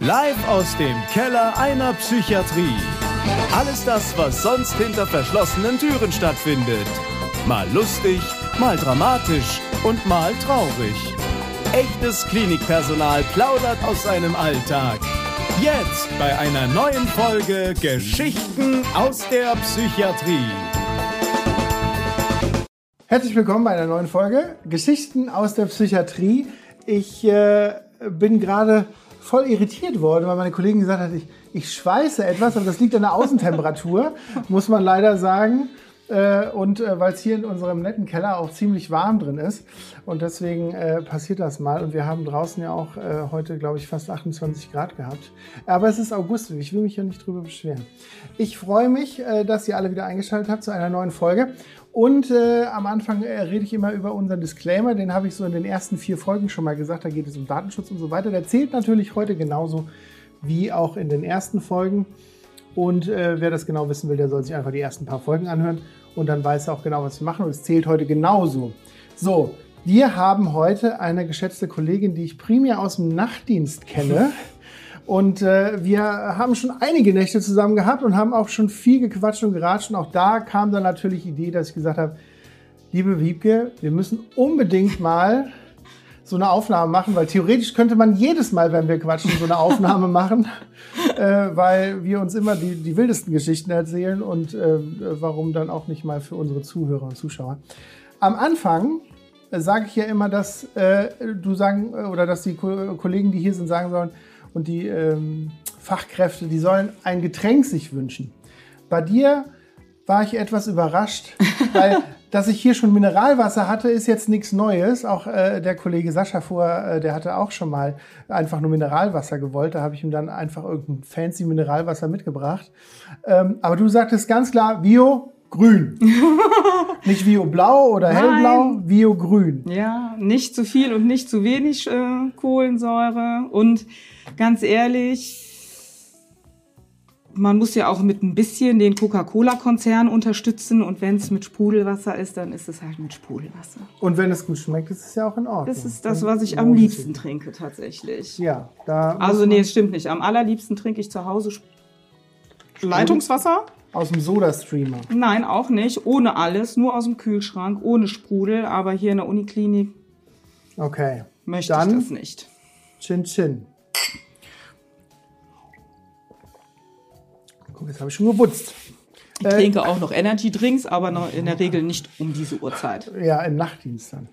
Live aus dem Keller einer Psychiatrie. Alles das, was sonst hinter verschlossenen Türen stattfindet. Mal lustig, mal dramatisch und mal traurig. Echtes Klinikpersonal plaudert aus seinem Alltag. Jetzt bei einer neuen Folge Geschichten aus der Psychiatrie. Herzlich willkommen bei einer neuen Folge Geschichten aus der Psychiatrie. Ich äh, bin gerade voll irritiert worden, weil meine Kollegin gesagt hat, ich, ich schweiße etwas, aber das liegt an der Außentemperatur, muss man leider sagen. Äh, und äh, weil es hier in unserem netten Keller auch ziemlich warm drin ist. Und deswegen äh, passiert das mal. Und wir haben draußen ja auch äh, heute, glaube ich, fast 28 Grad gehabt. Aber es ist August, ich will mich ja nicht drüber beschweren. Ich freue mich, äh, dass ihr alle wieder eingeschaltet habt zu einer neuen Folge. Und äh, am Anfang äh, rede ich immer über unseren Disclaimer, den habe ich so in den ersten vier Folgen schon mal gesagt, da geht es um Datenschutz und so weiter. Der zählt natürlich heute genauso wie auch in den ersten Folgen. Und äh, wer das genau wissen will, der soll sich einfach die ersten paar Folgen anhören und dann weiß er auch genau, was wir machen. Und es zählt heute genauso. So, wir haben heute eine geschätzte Kollegin, die ich primär aus dem Nachtdienst kenne. Und äh, wir haben schon einige Nächte zusammen gehabt und haben auch schon viel gequatscht und geratscht. Und auch da kam dann natürlich die Idee, dass ich gesagt habe, liebe Wiebke, wir müssen unbedingt mal so eine Aufnahme machen, weil theoretisch könnte man jedes Mal, wenn wir quatschen, so eine Aufnahme machen, äh, weil wir uns immer die, die wildesten Geschichten erzählen und äh, warum dann auch nicht mal für unsere Zuhörer und Zuschauer. Am Anfang äh, sage ich ja immer, dass äh, du sagen oder dass die Ko Kollegen, die hier sind, sagen sollen und die ähm, Fachkräfte, die sollen ein Getränk sich wünschen. Bei dir war ich etwas überrascht, weil dass ich hier schon Mineralwasser hatte, ist jetzt nichts Neues. Auch äh, der Kollege Sascha vor, äh, der hatte auch schon mal einfach nur Mineralwasser gewollt. Da habe ich ihm dann einfach irgendein fancy Mineralwasser mitgebracht. Ähm, aber du sagtest ganz klar, Bio grün. nicht Bio blau oder hellblau, Nein. Bio grün. Ja, nicht zu viel und nicht zu wenig äh, Kohlensäure. Und ganz ehrlich, man muss ja auch mit ein bisschen den Coca-Cola-Konzern unterstützen und wenn es mit Sprudelwasser ist, dann ist es halt mit Sprudelwasser. Und wenn es gut schmeckt, ist es ja auch in Ordnung. Das ist das, was ich am liebsten trinke tatsächlich. Ja, da. Also nee, es stimmt nicht. Am allerliebsten trinke ich zu Hause Sp Leitungswasser. Aus dem Soda-Streamer? Nein, auch nicht. Ohne alles, nur aus dem Kühlschrank, ohne Sprudel. Aber hier in der Uniklinik okay. möchte dann ich das nicht. Chin Chin. Guck, jetzt habe ich schon gewutzt. Ich äh, trinke auch noch Energy Drinks, aber noch in der Regel nicht um diese Uhrzeit. Ja, im Nachtdienst dann.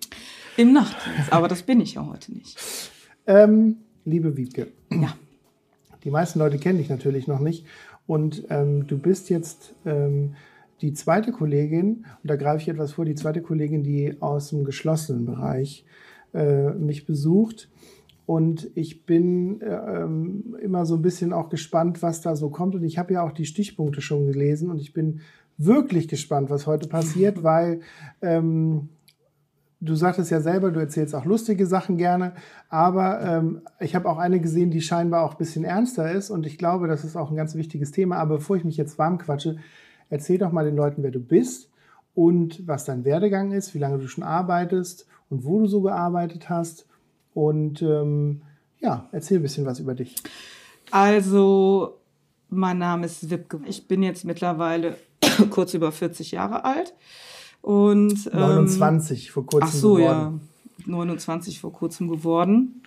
Im Nachtdienst, aber das bin ich ja heute nicht. Ähm, liebe Wiebke. Ja. Die meisten Leute kennen dich natürlich noch nicht. Und ähm, du bist jetzt ähm, die zweite Kollegin, und da greife ich etwas vor, die zweite Kollegin, die aus dem geschlossenen Bereich äh, mich besucht. Und ich bin äh, ähm, immer so ein bisschen auch gespannt, was da so kommt. Und ich habe ja auch die Stichpunkte schon gelesen und ich bin wirklich gespannt, was heute passiert, weil ähm, du sagtest ja selber, du erzählst auch lustige Sachen gerne, aber ähm, ich habe auch eine gesehen, die scheinbar auch ein bisschen ernster ist und ich glaube, das ist auch ein ganz wichtiges Thema. Aber bevor ich mich jetzt warm quatsche, erzähl doch mal den Leuten, wer du bist und was dein Werdegang ist, wie lange du schon arbeitest und wo du so gearbeitet hast und ähm, ja, erzähl ein bisschen was über dich. Also, mein Name ist Wipke. Ich bin jetzt mittlerweile kurz über 40 Jahre alt. Und, ähm, 29 vor kurzem ach so, geworden. ja, 29 vor kurzem geworden.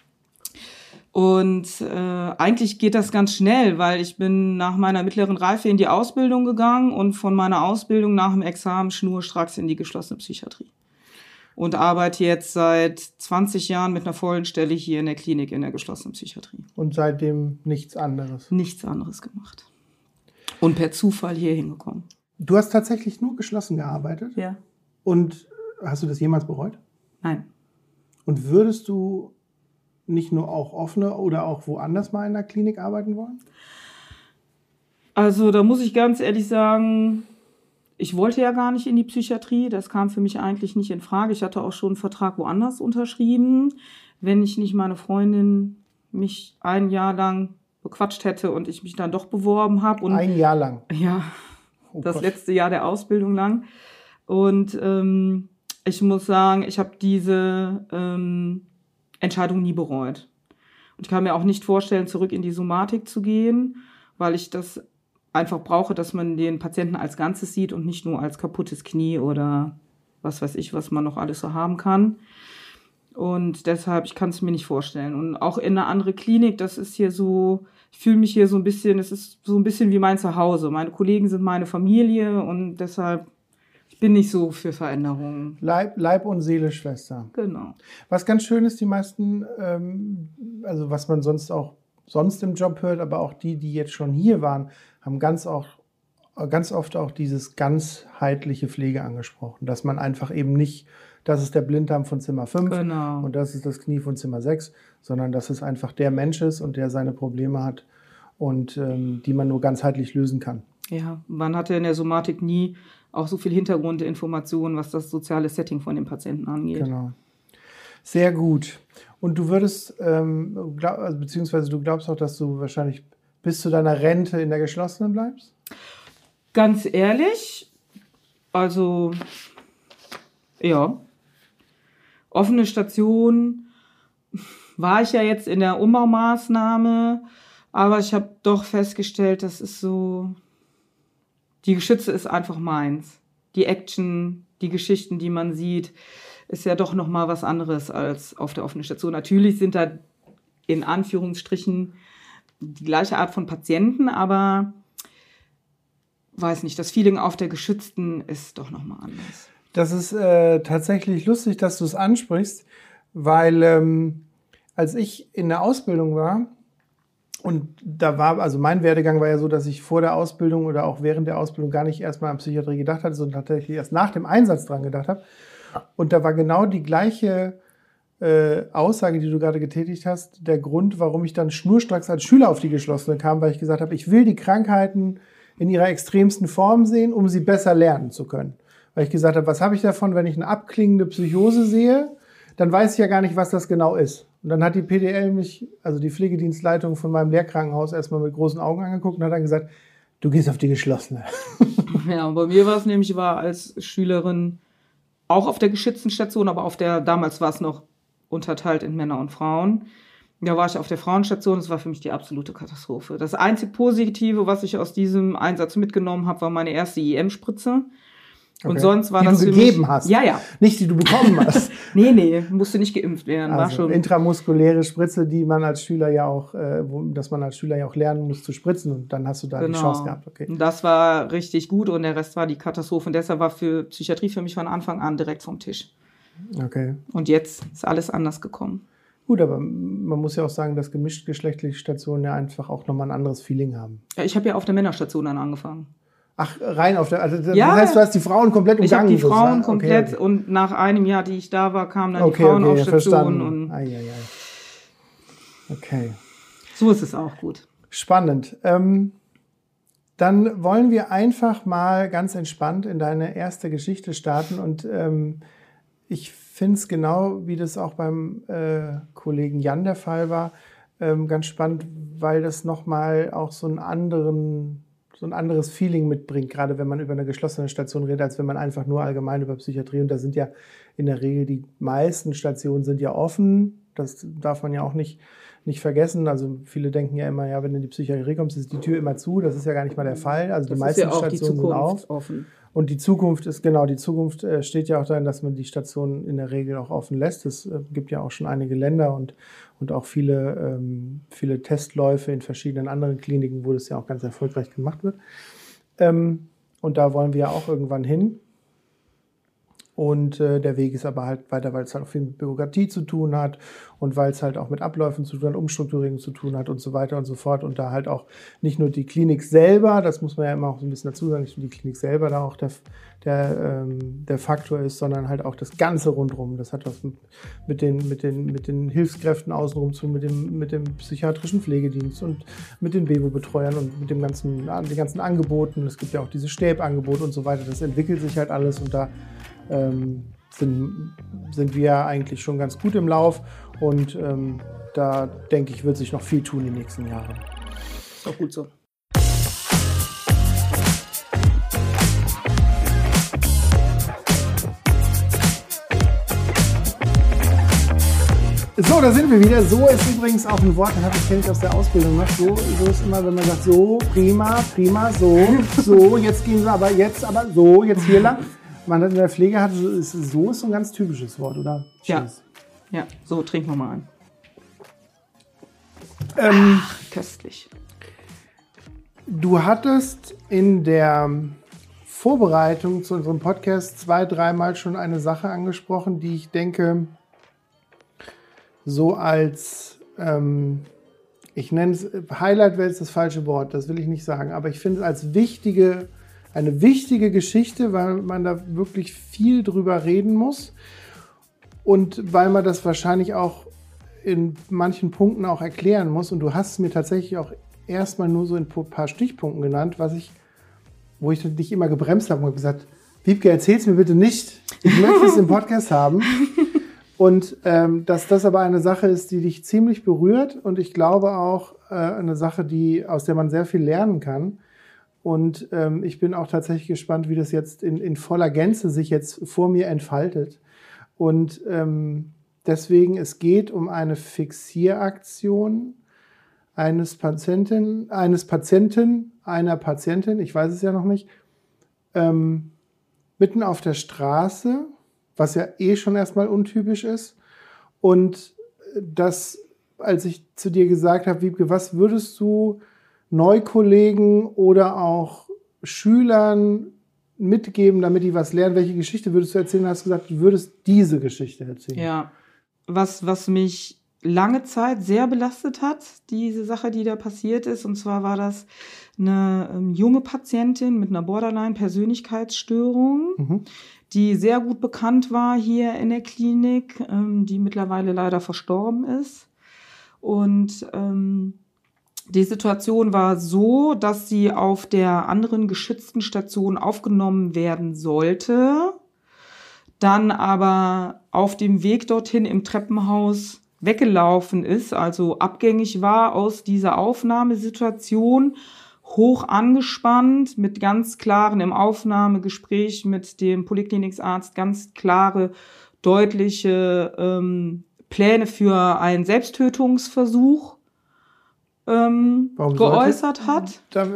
Und äh, eigentlich geht das ganz schnell, weil ich bin nach meiner mittleren Reife in die Ausbildung gegangen und von meiner Ausbildung nach dem Examen schnurstracks in die geschlossene Psychiatrie und arbeite jetzt seit 20 Jahren mit einer vollen Stelle hier in der Klinik in der geschlossenen Psychiatrie. Und seitdem nichts anderes? Nichts anderes gemacht. Und per Zufall hier hingekommen. Du hast tatsächlich nur geschlossen gearbeitet? Ja. Und hast du das jemals bereut? Nein. Und würdest du nicht nur auch offene oder auch woanders mal in der Klinik arbeiten wollen? Also da muss ich ganz ehrlich sagen, ich wollte ja gar nicht in die Psychiatrie. Das kam für mich eigentlich nicht in Frage. Ich hatte auch schon einen Vertrag woanders unterschrieben. Wenn ich nicht meine Freundin mich ein Jahr lang bequatscht hätte und ich mich dann doch beworben habe. Ein Jahr lang? Ja, oh das Gott. letzte Jahr der Ausbildung lang. Und ähm, ich muss sagen, ich habe diese ähm, Entscheidung nie bereut. Ich kann mir auch nicht vorstellen, zurück in die Somatik zu gehen, weil ich das einfach brauche, dass man den Patienten als Ganzes sieht und nicht nur als kaputtes Knie oder was weiß ich, was man noch alles so haben kann. Und deshalb, ich kann es mir nicht vorstellen. Und auch in eine andere Klinik, das ist hier so, ich fühle mich hier so ein bisschen, es ist so ein bisschen wie mein Zuhause. Meine Kollegen sind meine Familie und deshalb ich bin nicht so für Veränderungen. Leib, Leib und Seele Schwester. Genau. Was ganz schön ist, die meisten, ähm, also was man sonst auch sonst im Job hört, aber auch die, die jetzt schon hier waren, haben ganz auch ganz oft auch dieses ganzheitliche Pflege angesprochen, dass man einfach eben nicht, das ist der Blinddarm von Zimmer 5 Genau. und das ist das Knie von Zimmer 6, sondern dass es einfach der Mensch ist und der seine Probleme hat und ähm, die man nur ganzheitlich lösen kann. Ja, man hatte in der Somatik nie auch so viel Hintergrundinformationen, was das soziale Setting von den Patienten angeht. Genau. Sehr gut. Und du würdest, ähm, glaub, also beziehungsweise du glaubst auch, dass du wahrscheinlich bis zu deiner Rente in der geschlossenen bleibst? Ganz ehrlich, also ja, offene Station war ich ja jetzt in der Umbaumaßnahme, aber ich habe doch festgestellt, das ist so, die Geschütze ist einfach meins. Die Action, die Geschichten, die man sieht, ist ja doch noch mal was anderes als auf der offenen Station. Natürlich sind da in Anführungsstrichen die gleiche Art von Patienten, aber weiß nicht, das Feeling auf der geschützten ist doch noch mal anders. Das ist äh, tatsächlich lustig, dass du es ansprichst, weil ähm, als ich in der Ausbildung war, und da war, also mein Werdegang war ja so, dass ich vor der Ausbildung oder auch während der Ausbildung gar nicht erstmal an Psychiatrie gedacht hatte, sondern tatsächlich erst nach dem Einsatz dran gedacht habe. Und da war genau die gleiche äh, Aussage, die du gerade getätigt hast, der Grund, warum ich dann schnurstracks als Schüler auf die geschlossene kam, weil ich gesagt habe, ich will die Krankheiten in ihrer extremsten Form sehen, um sie besser lernen zu können. Weil ich gesagt habe, was habe ich davon, wenn ich eine abklingende Psychose sehe, dann weiß ich ja gar nicht, was das genau ist. Und dann hat die PDL mich, also die Pflegedienstleitung von meinem Lehrkrankenhaus, erstmal mit großen Augen angeguckt und hat dann gesagt, du gehst auf die geschlossene. Ja, bei mir war es nämlich, war als Schülerin auch auf der geschützten Station, aber auf der, damals war es noch unterteilt in Männer und Frauen. Da war ich auf der Frauenstation, das war für mich die absolute Katastrophe. Das einzig Positive, was ich aus diesem Einsatz mitgenommen habe, war meine erste IM-Spritze. Und Okay. sonst war die das du für gegeben mich, hast. Ja, ja. Nicht die du bekommen hast. Nee, nee, musste nicht geimpft werden. war Also schon. intramuskuläre Spritze, die man als Schüler ja auch, äh, wo, dass man als Schüler ja auch lernen muss zu spritzen und dann hast du da die Chance gehabt. Okay. Und das war richtig gut und der Rest war die Katastrophe. Und deshalb war für Psychiatrie für mich von Anfang an direkt vom Tisch. okay. Und jetzt ist alles anders gekommen. Gut, aber man muss ja auch sagen, dass gemischtgeschlechtliche Stationen ja einfach auch nochmal ein anderes Feeling haben. Ja, ich habe ja auf der Männerstation dann angefangen. Ach, rein auf der, also das Ja. heißt, du hast die Frauen komplett Ich habe umgangen. die Frauen sozusagen. komplett Okay, okay. und nach einem Jahr, die ich da war, kamen dann Okay, die Frauen okay, auf Station und Ei, ei, ei. Okay. so ist es auch gut. Spannend. Ähm, dann wollen wir einfach mal ganz entspannt in deine erste Geschichte starten. Und ähm, ich finde es genau, wie das auch beim äh, Kollegen Jan der Fall war, ähm, ganz spannend, weil das nochmal auch so einen anderen so ein anderes Feeling mitbringt, gerade wenn man über eine geschlossene Station redet, als wenn man einfach nur allgemein über Psychiatrie und da sind ja in der Regel die meisten Stationen sind ja offen. Das darf man ja auch nicht, nicht vergessen. Also viele denken ja immer, ja, wenn du in die Psychiatrie kommst, ist die Tür immer zu. Das ist ja gar nicht mal der Fall. Also die Das ist meisten ja auch die Stationen sind auf. Offen. Und die Zukunft ist, genau, die Zukunft äh, steht ja auch darin, dass man die Stationen in der Regel auch offen lässt. Es äh, gibt ja auch schon einige Länder und, und auch viele, ähm, viele Testläufe in verschiedenen anderen Kliniken, wo das ja auch ganz erfolgreich gemacht wird. Ähm, und da wollen wir ja auch irgendwann hin. Und äh, der Weg ist aber halt weiter, weil es halt auch viel mit Bürokratie zu tun hat und weil es halt auch mit Abläufen zu tun hat, Umstrukturierung zu tun hat und so weiter und so fort. Und da halt auch nicht nur die Klinik selber, das muss man ja immer auch so ein bisschen dazu sagen, nicht nur die Klinik selber da auch der, der, ähm, der Faktor ist, sondern halt auch das Ganze rundherum. Das hat was mit, den, mit, den, mit den Hilfskräften außenrum zu, mit dem, mit dem psychiatrischen Pflegedienst und mit den Bewo-Betreuern und mit dem ganzen, den ganzen Angeboten. Es gibt ja auch diese Stäbangebote und so weiter. Das entwickelt sich halt alles und da ähm, sind, sind wir eigentlich schon ganz gut im Lauf und ähm, da denke ich, wird sich noch viel tun in den nächsten Jahren. Ist auch gut so. So, da sind wir wieder. So ist übrigens auch ein Wort, das habe ich, kenne ich aus der Ausbildung noch. So, so ist immer, wenn man sagt, so, prima, prima, so, so, jetzt gehen wir aber, jetzt aber, so, jetzt hier lang. Man hat in der Pflege hat, so ist, so ist so ein ganz typisches Wort, oder? Ja. Cheers. Ja, so trinken wir mal an. Ähm, Ach, köstlich. Du hattest in der Vorbereitung zu unserem Podcast zwei, dreimal schon eine Sache angesprochen, die ich denke, so als, ähm, ich nenne es, Highlight wäre jetzt das falsche Wort, das will ich nicht sagen, aber ich finde es als wichtige, eine wichtige Geschichte, weil man da wirklich viel drüber reden muss und weil man das wahrscheinlich auch in manchen Punkten auch erklären muss. Und du hast es mir tatsächlich auch erstmal nur so in ein paar Stichpunkten genannt, was ich, wo ich dich immer gebremst habe und gesagt, Wiebke, erzähl's mir bitte nicht. Ich möchte es im Podcast haben. Und ähm, dass das aber eine Sache ist, die dich ziemlich berührt und ich glaube auch äh, eine Sache, die, aus der man sehr viel lernen kann. Und ähm, ich bin auch tatsächlich gespannt, wie das jetzt in, in voller Gänze sich jetzt vor mir entfaltet. Und ähm, deswegen, es geht um eine Fixieraktion eines Patienten, eines Patienten, einer Patientin, ich weiß es ja noch nicht, ähm, mitten auf der Straße, was ja eh schon erstmal untypisch ist. Und das, als ich zu dir gesagt habe, Wiebke, was würdest du Neukollegen oder auch Schülern mitgeben, damit die was lernen? Welche Geschichte würdest du erzählen? Hast du gesagt, du würdest diese Geschichte erzählen. Ja. Was, was mich lange Zeit sehr belastet hat, diese Sache, die da passiert ist. Und zwar war das eine ähm, junge Patientin mit einer Borderline-Persönlichkeitsstörung, Mhm. die sehr gut bekannt war hier in der Klinik, ähm, die mittlerweile leider verstorben ist. Und ähm, die Situation war so, dass sie auf der anderen geschützten Station aufgenommen werden sollte, dann aber auf dem Weg dorthin im Treppenhaus weggelaufen ist, also abgängig war aus dieser Aufnahmesituation, hoch angespannt, mit ganz klaren im Aufnahmegespräch mit dem Poliklinikarzt ganz klare, deutliche ähm, Pläne für einen Selbsttötungsversuch ähm, Warum sollte- geäußert hat. Da,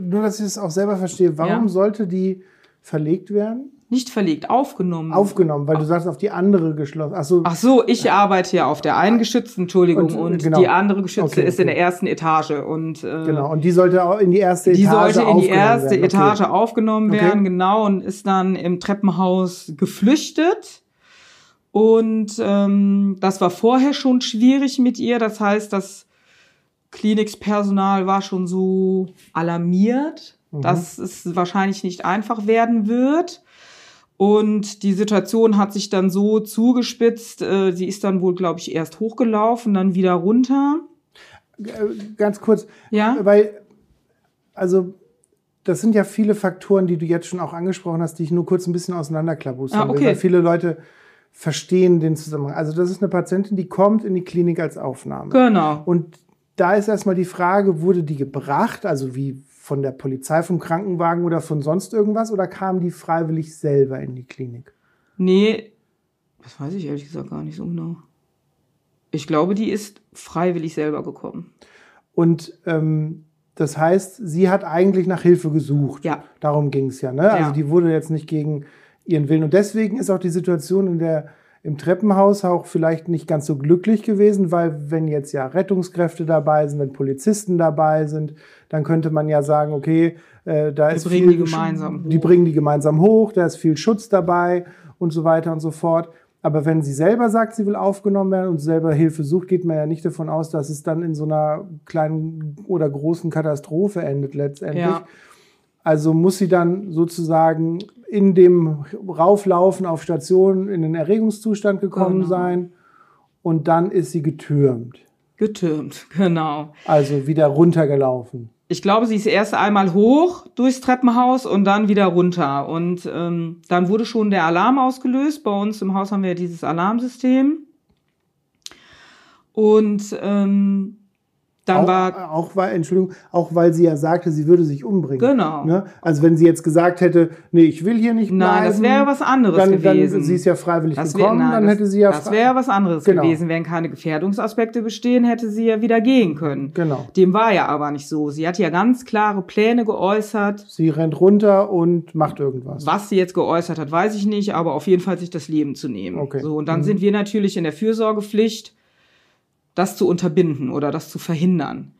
nur, dass ich es auch selber verstehe, warum Ja. sollte die verlegt werden? Nicht verlegt, aufgenommen. Aufgenommen, weil du sagst, auf die andere geschlossen. Achso, Ach so, ich arbeite ja auf der einen geschützten, Entschuldigung, Und, und, äh, genau. die andere geschützte Okay, ist in okay. der ersten Etage. Und äh, genau. Und die sollte auch in die erste die Etage sollte in die aufgenommen erste werden. Okay. Etage aufgenommen Okay. werden, genau, und ist dann im Treppenhaus geflüchtet. Und ähm, das war vorher schon schwierig mit ihr. Das heißt, das Klinikpersonal war schon so alarmiert, Mhm. dass es wahrscheinlich nicht einfach werden wird. Und die Situation hat sich dann so zugespitzt. Äh, sie ist dann wohl, glaube ich, erst hochgelaufen, dann wieder runter. Äh, Ganz kurz, Ja. weil, also, das sind ja viele Faktoren, die du jetzt schon auch angesprochen hast, die ich nur kurz ein bisschen auseinanderklabustern Ah, will, okay. weil viele Leute verstehen den Zusammenhang. Also, das ist eine Patientin, die kommt in die Klinik als Aufnahme. Genau. Und da ist erstmal die Frage, wurde die gebracht, also wie von der Polizei, vom Krankenwagen oder von sonst irgendwas, oder kam die freiwillig selber in die Klinik? Nee, das weiß ich ehrlich gesagt gar nicht so genau. Ich glaube, die ist freiwillig selber gekommen. Und ähm, das heißt, sie hat eigentlich nach Hilfe gesucht. Ja. Darum ging es ja. Ne? Also Ja. die wurde jetzt nicht gegen ihren Willen. Und deswegen ist auch die Situation in der, im Treppenhaus auch vielleicht nicht ganz so glücklich gewesen, weil wenn jetzt ja Rettungskräfte dabei sind, wenn Polizisten dabei sind, dann könnte man ja sagen, okay, äh, da ist bringen viel die gemeinsam hoch. Die bringen die gemeinsam hoch, da ist viel Schutz dabei und so weiter und so fort. Aber wenn sie selber sagt, sie will aufgenommen werden und selber Hilfe sucht, geht man ja nicht davon aus, dass es dann in so einer kleinen oder großen Katastrophe endet letztendlich. Ja. Also muss sie dann sozusagen in dem Rauflaufen auf Station in den Erregungszustand gekommen Genau. sein und dann ist sie getürmt, Getürmt, genau. also wieder runtergelaufen. Ich glaube, sie ist erst einmal hoch durchs Treppenhaus und dann wieder runter. Und ähm, dann wurde schon der Alarm ausgelöst. Bei uns im Haus haben wir dieses Alarmsystem. Und ähm, Dann auch, war auch weil, Entschuldigung, auch weil sie ja sagte, sie würde sich umbringen. Genau. Ne? Also wenn sie jetzt gesagt hätte, nee, ich will hier nicht bleiben. Nein, das wäre was anderes dann, gewesen. Dann, sie ist ja freiwillig Das wär- gekommen, nein, dann das, hätte sie ja Das wäre was anderes Genau. gewesen. Wenn keine Gefährdungsaspekte bestehen, hätte sie ja wieder gehen können. Genau. Dem war ja aber nicht so. Sie hat ja ganz klare Pläne geäußert. Sie rennt runter und macht irgendwas. Was sie jetzt geäußert hat, weiß ich nicht, aber auf jeden Fall sich das Leben zu nehmen. Okay. So, und dann sind wir natürlich in der Fürsorgepflicht, das zu unterbinden oder das zu verhindern.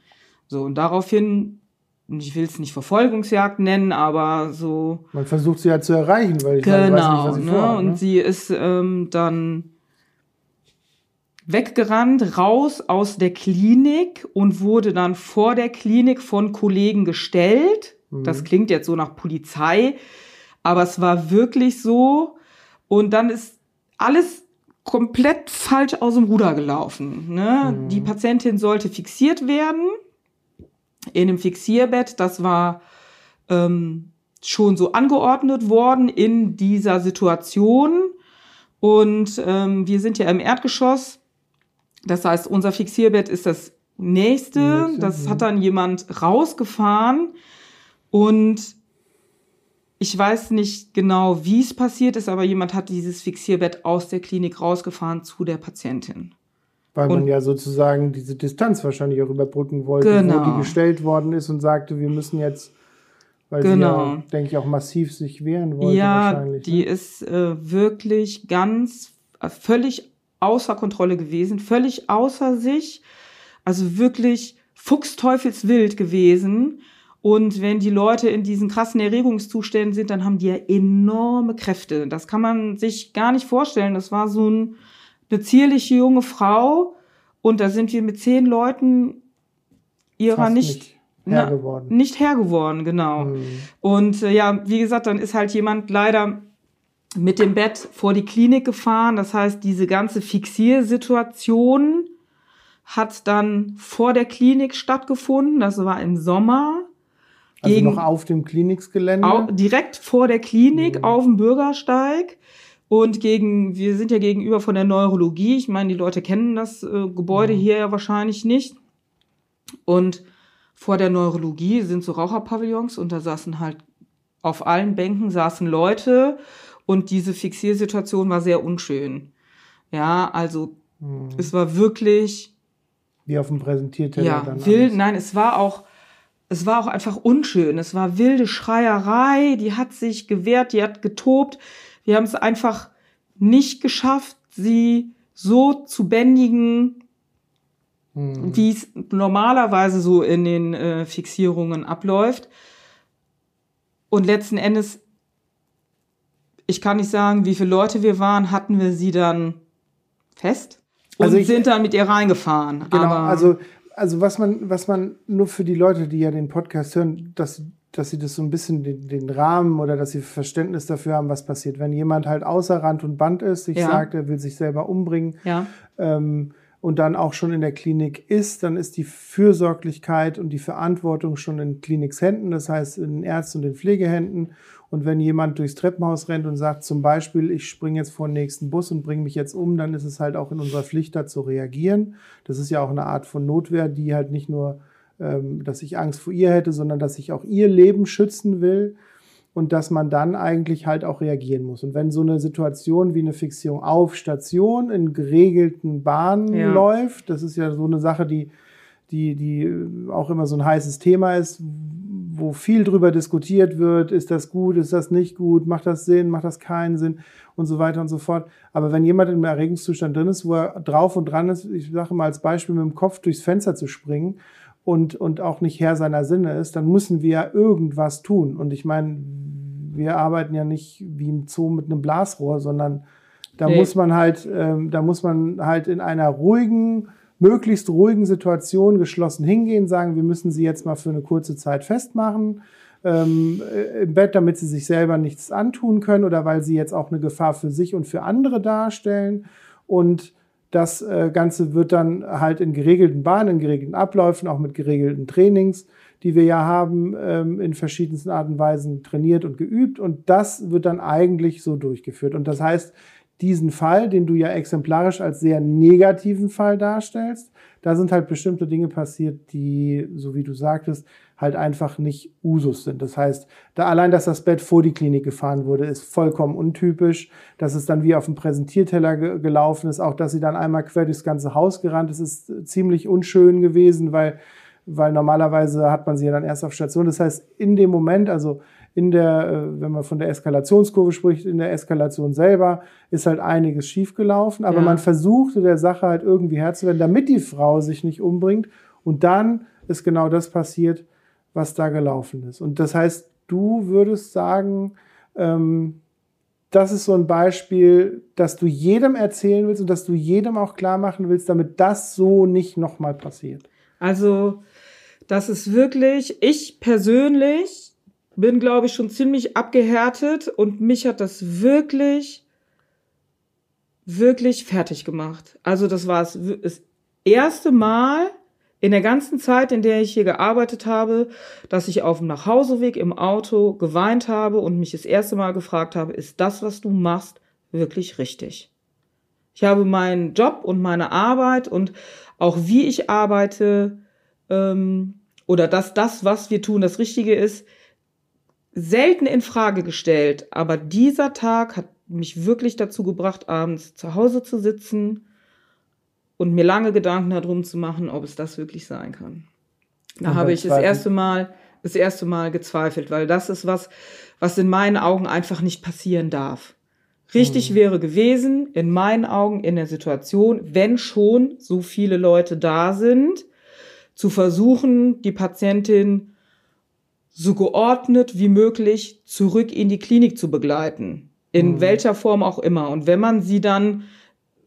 So, und daraufhin, ich will es nicht Verfolgungsjagd nennen, aber so Man versucht sie ja zu erreichen, weil ich ich weiß Genau, nicht, was sie ne? vorhat. und Ne? sie ist ähm, dann weggerannt, raus aus der Klinik und wurde dann vor der Klinik von Kollegen gestellt. Mhm. Das klingt jetzt so nach Polizei, aber es war wirklich so. Und dann ist alles komplett falsch aus dem Ruder gelaufen. Ne? Mhm. Die Patientin sollte fixiert werden in einem Fixierbett. Das war ähm, schon so angeordnet worden in dieser Situation. Und ähm, wir sind ja im Erdgeschoss. Das heißt, unser Fixierbett ist das nächste. Das ja. hat dann jemand rausgefahren. Und ich weiß nicht genau, wie es passiert ist, aber jemand hat dieses Fixierbett aus der Klinik rausgefahren zu der Patientin. Weil man und- ja sozusagen diese Distanz wahrscheinlich auch überbrücken wollte, wo Genau. die gestellt worden ist und sagte, wir müssen jetzt, weil Genau. sie ja, denke ich, auch massiv sich wehren wollte Ja, wahrscheinlich. die ne? ist äh, wirklich ganz äh, völlig außer Kontrolle gewesen, völlig außer sich, also wirklich fuchsteufelswild gewesen. Und wenn die Leute in diesen krassen Erregungszuständen sind, dann haben die ja enorme Kräfte. Das kann man sich gar nicht vorstellen. Das war so ein, eine zierliche junge Frau und da sind wir mit zehn Leuten ihrer Fast nicht, nicht Herr na, geworden. nicht Herr geworden, genau. Hm. Und äh, ja, wie gesagt, dann ist halt jemand leider mit dem Bett vor die Klinik gefahren. Das heißt, diese ganze Fixiersituation hat dann vor der Klinik stattgefunden. Das war im Sommer. Also gegen- noch auf dem Kliniksgelände. Au direkt vor der Klinik Mhm. auf dem Bürgersteig. Und gegen, wir sind ja gegenüber von der Neurologie. Ich meine, die Leute kennen das äh, Gebäude Mhm. hier ja wahrscheinlich nicht. Und vor der Neurologie sind so Raucherpavillons und da saßen halt auf allen Bänken saßen Leute und diese Fixiersituation war sehr unschön. Ja, also Hm. es war wirklich Wie auf dem Präsentierteller ja, dann. wild, nein, es war auch, es war auch einfach unschön. Es war wilde Schreierei, die hat sich gewehrt, die hat getobt. Wir haben es einfach nicht geschafft, sie so zu bändigen, Hm. wie es normalerweise so in den äh, Fixierungen abläuft. Und letzten Endes, ich kann nicht sagen, wie viele Leute wir waren, hatten wir sie dann fest und Also ich- sind dann mit ihr reingefahren. Genau, Aber, also, also was man, was man nur für die Leute, die ja den Podcast hören, dass, dass sie das so ein bisschen den, den Rahmen oder dass sie Verständnis dafür haben, was passiert. Wenn jemand halt außer Rand und Band ist, sich Ja. sagt, er will sich selber umbringen, ja. ähm, und dann auch schon in der Klinik ist, dann ist die Fürsorglichkeit und die Verantwortung schon in Kliniks Händen, das heißt in den Ärzten und den Pflegehänden. Und wenn jemand durchs Treppenhaus rennt und sagt zum Beispiel, ich springe jetzt vor den nächsten Bus und bringe mich jetzt um, dann ist es halt auch in unserer Pflicht, da zu reagieren. Das ist ja auch eine Art von Notwehr, die halt nicht nur, ähm, dass ich Angst vor ihr hätte, sondern dass ich auch ihr Leben schützen will und dass man dann eigentlich halt auch reagieren muss. Und wenn so eine Situation wie eine Fixierung auf Station in geregelten Bahnen Ja. läuft, das ist ja so eine Sache, die, die, die auch immer so ein heißes Thema ist, wo viel drüber diskutiert wird, ist das gut, ist das nicht gut, macht das Sinn, macht das keinen Sinn und so weiter und so fort. Aber wenn jemand im Erregungszustand drin ist, wo er drauf und dran ist, ich sage mal als Beispiel mit dem Kopf durchs Fenster zu springen und, und auch nicht Herr seiner Sinne ist, dann müssen wir ja irgendwas tun. Und ich meine, wir arbeiten ja nicht wie im Zoo mit einem Blasrohr, sondern da Nee. muss man halt, ähm, da muss man halt in einer ruhigen, möglichst ruhigen Situation geschlossen hingehen, sagen, wir müssen sie jetzt mal für eine kurze Zeit festmachen ähm, äh, im Bett, damit sie sich selber nichts antun können oder weil sie jetzt auch eine Gefahr für sich und für andere darstellen. Und das äh, Ganze wird dann halt in geregelten Bahnen, in geregelten Abläufen, auch mit geregelten Trainings, die wir ja haben, ähm, in verschiedensten Arten und Weisen trainiert und geübt. Und das wird dann eigentlich so durchgeführt. Und das heißt, diesen Fall, den du ja exemplarisch als sehr negativen Fall darstellst, da sind halt bestimmte Dinge passiert, die, so wie du sagtest, halt einfach nicht Usus sind. Das heißt, da allein, dass das Bett vor die Klinik gefahren wurde, ist vollkommen untypisch. Dass es dann wie auf dem Präsentierteller ge gelaufen ist, auch dass sie dann einmal quer durchs ganze Haus gerannt ist, ist ziemlich unschön gewesen, weil, weil normalerweise hat man sie ja dann erst auf Station. Das heißt, in dem Moment, also in der, äh, wenn man von der Eskalationskurve spricht, in der Eskalation selber ist halt einiges schiefgelaufen, aber ja. man versuchte der Sache halt irgendwie Herr zu werden, damit die Frau sich nicht umbringt. Und dann ist genau das passiert, was da gelaufen ist. Und das heißt, du würdest sagen, ähm, das ist so ein Beispiel, dass du jedem erzählen willst und dass du jedem auch klar machen willst, damit das so nicht nochmal passiert. Also, das ist wirklich, ich persönlich bin, glaube ich, schon ziemlich abgehärtet und mich hat das wirklich, wirklich fertig gemacht. Also, das war das erste Mal, in der ganzen Zeit, in der ich hier gearbeitet habe, dass ich auf dem Nachhauseweg im Auto geweint habe und mich das erste Mal gefragt habe, ist das, was du machst, wirklich richtig? Ich habe meinen Job und meine Arbeit und auch wie ich arbeite ähm, oder dass das, was wir tun, das Richtige ist, selten in Frage gestellt. Aber dieser Tag hat mich wirklich dazu gebracht, abends zu Hause zu sitzen und mir lange Gedanken darum zu machen, ob es das wirklich sein kann. Da habe ich das erste Mal, das erste Mal gezweifelt, weil das ist was, was in meinen Augen einfach nicht passieren darf. Richtig mhm. wäre gewesen, in meinen Augen, in der Situation, wenn schon so viele Leute da sind, zu versuchen, die Patientin so geordnet wie möglich zurück in die Klinik zu begleiten. In mhm. welcher Form auch immer. Und wenn man sie dann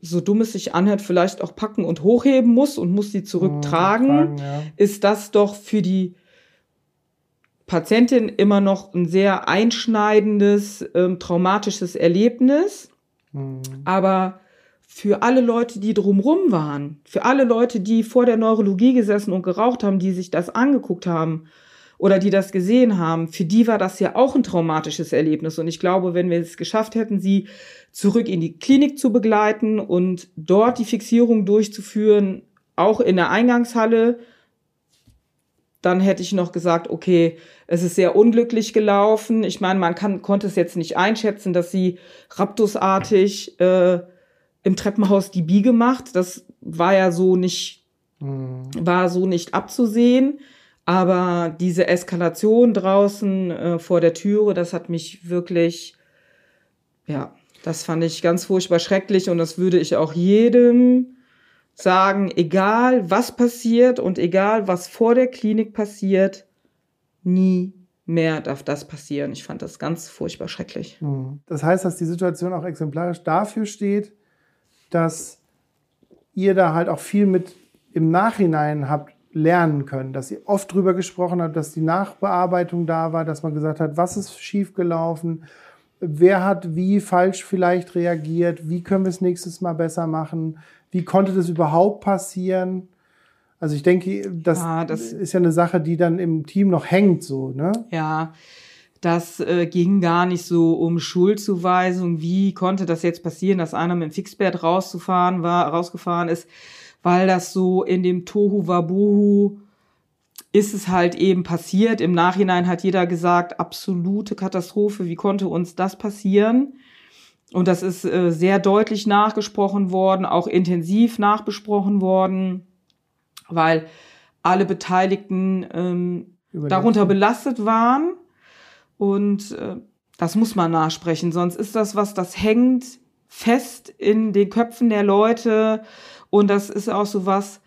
so dumm es sich anhört, vielleicht auch packen und hochheben muss und muss sie zurücktragen, oh, ja. ist das doch für die Patientin immer noch ein sehr einschneidendes, ähm, traumatisches Erlebnis. Mhm. Aber für alle Leute, die drumrum waren, für alle Leute, die vor der Neurologie gesessen und geraucht haben, die sich das angeguckt haben, oder die das gesehen haben, für die war das ja auch ein traumatisches Erlebnis. Und ich glaube, wenn wir es geschafft hätten, sie zurück in die Klinik zu begleiten und dort die Fixierung durchzuführen, auch in der Eingangshalle, dann hätte ich noch gesagt, okay, es ist sehr unglücklich gelaufen. Ich meine, man kann, konnte es jetzt nicht einschätzen, dass sie raptusartig äh, im Treppenhaus die Biege macht. Das war ja so nicht, mhm. war so nicht abzusehen. Aber diese Eskalation draußen äh, vor der Türe, das hat mich wirklich, ja, das fand ich ganz furchtbar schrecklich und das würde ich auch jedem sagen, egal was passiert und egal was vor der Klinik passiert, nie mehr darf das passieren. Ich fand das ganz furchtbar schrecklich. Hm. Das heißt, dass die Situation auch exemplarisch dafür steht, dass ihr da halt auch viel mit im Nachhinein habt lernen können, dass sie oft drüber gesprochen hat, dass die Nachbearbeitung da war, dass man gesagt hat, was ist schiefgelaufen, wer hat wie falsch vielleicht reagiert, wie können wir es nächstes Mal besser machen, wie konnte das überhaupt passieren. Also ich denke, das, ah, das ist ja eine Sache, die dann im Team noch hängt, so, ne? Ja, das äh, ging gar nicht so um Schuldzuweisung. Wie konnte das jetzt passieren, dass einer mit dem Fixbett rauszufahren war, rausgefahren ist? Weil das so in dem Tohu Wabuhu ist es halt eben passiert. Im Nachhinein hat jeder gesagt, absolute Katastrophe, wie konnte uns das passieren? Und das ist äh, sehr deutlich nachgesprochen worden, auch intensiv nachbesprochen worden, weil alle Beteiligten ähm, darunter belastet waren. Und äh, das muss man nachsprechen, sonst ist das was, das hängt fest in den Köpfen der Leute und das ist auch so was,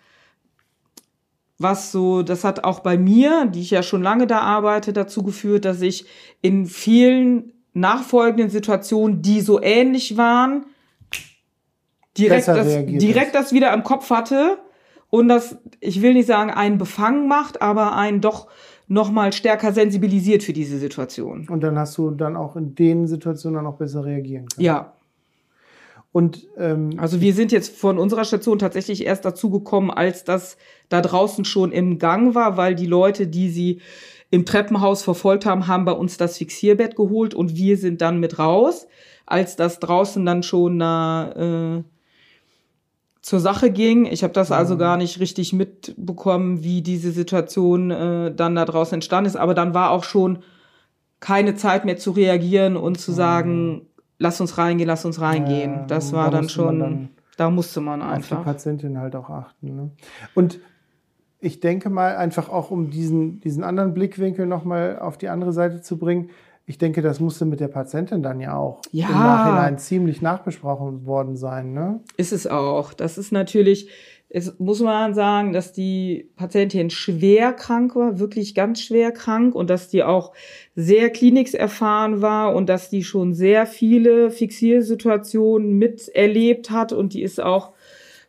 was so, das hat auch bei mir, die ich ja schon lange da arbeite, dazu geführt, dass ich in vielen nachfolgenden Situationen, die so ähnlich waren, direkt, das, direkt das wieder im Kopf hatte und das, ich will nicht sagen, einen befangen macht, aber einen doch noch mal stärker sensibilisiert für diese Situation. Und dann hast du dann auch in den Situationen dann auch besser reagieren können. Ja, und ähm, also wir sind jetzt von unserer Station tatsächlich erst dazu gekommen, als das da draußen schon im Gang war, weil die Leute, die sie im Treppenhaus verfolgt haben, haben bei uns das Fixierbett geholt und wir sind dann mit raus, als das draußen dann schon na, äh, zur Sache ging. Ich habe das also gar nicht richtig mitbekommen, wie diese Situation äh, dann da draußen entstanden ist. Aber dann war auch schon keine Zeit mehr zu reagieren und zu sagen, lass uns reingehen, lass uns reingehen. Ja, das da war dann musste man schon, dann da musste man auf die einfach. Patientin halt auch achten. Ne? Und ich denke mal, einfach auch um diesen, diesen anderen Blickwinkel nochmal auf die andere Seite zu bringen, ich denke, das musste mit der Patientin dann ja auch Ja. im Nachhinein ziemlich nachbesprochen worden sein. Ne? Ist es auch. Das ist natürlich, es muss man sagen, dass die Patientin schwer krank war, wirklich ganz schwer krank und dass die auch sehr klinikserfahren war und dass die schon sehr viele Fixiersituationen miterlebt hat und die ist auch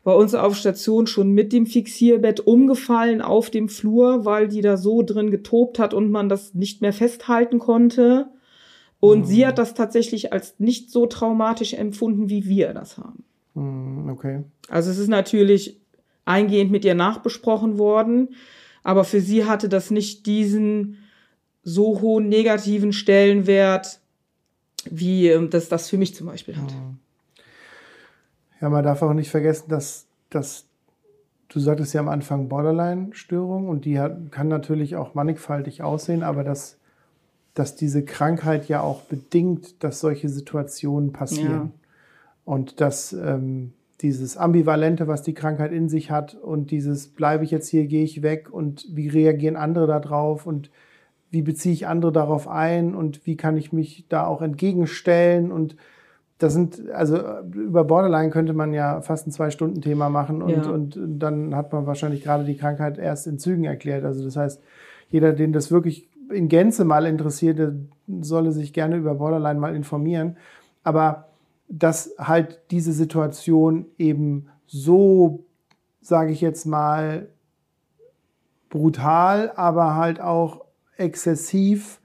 bei uns auf Station schon mit dem Fixierbett umgefallen auf dem Flur, weil die da so drin getobt hat und man das nicht mehr festhalten konnte. Und sie hat das tatsächlich als nicht so traumatisch empfunden, wie wir das haben. Hm, okay. Also es ist natürlich eingehend mit ihr nachbesprochen worden, aber für sie hatte das nicht diesen so hohen negativen Stellenwert, wie ähm, das das für mich zum Beispiel hat. Ja, man darf auch nicht vergessen, dass, dass du sagtest ja am Anfang Borderline-Störung und die hat, kann natürlich auch mannigfaltig aussehen, aber dass, dass diese Krankheit ja auch bedingt, dass solche Situationen passieren. Ja. Und dass ähm, dieses Ambivalente, was die Krankheit in sich hat und dieses bleibe ich jetzt hier, gehe ich weg und wie reagieren andere darauf und wie beziehe ich andere darauf ein und wie kann ich mich da auch entgegenstellen und das sind, also über Borderline könnte man ja fast ein Zwei-Stunden-Thema machen und, Ja. und dann hat man wahrscheinlich gerade die Krankheit erst in Zügen erklärt. Also das heißt, jeder, den das wirklich in Gänze mal interessiert, der solle sich gerne über Borderline mal informieren. Aber dass halt diese Situation eben so, sage ich jetzt mal, brutal, aber halt auch exzessiv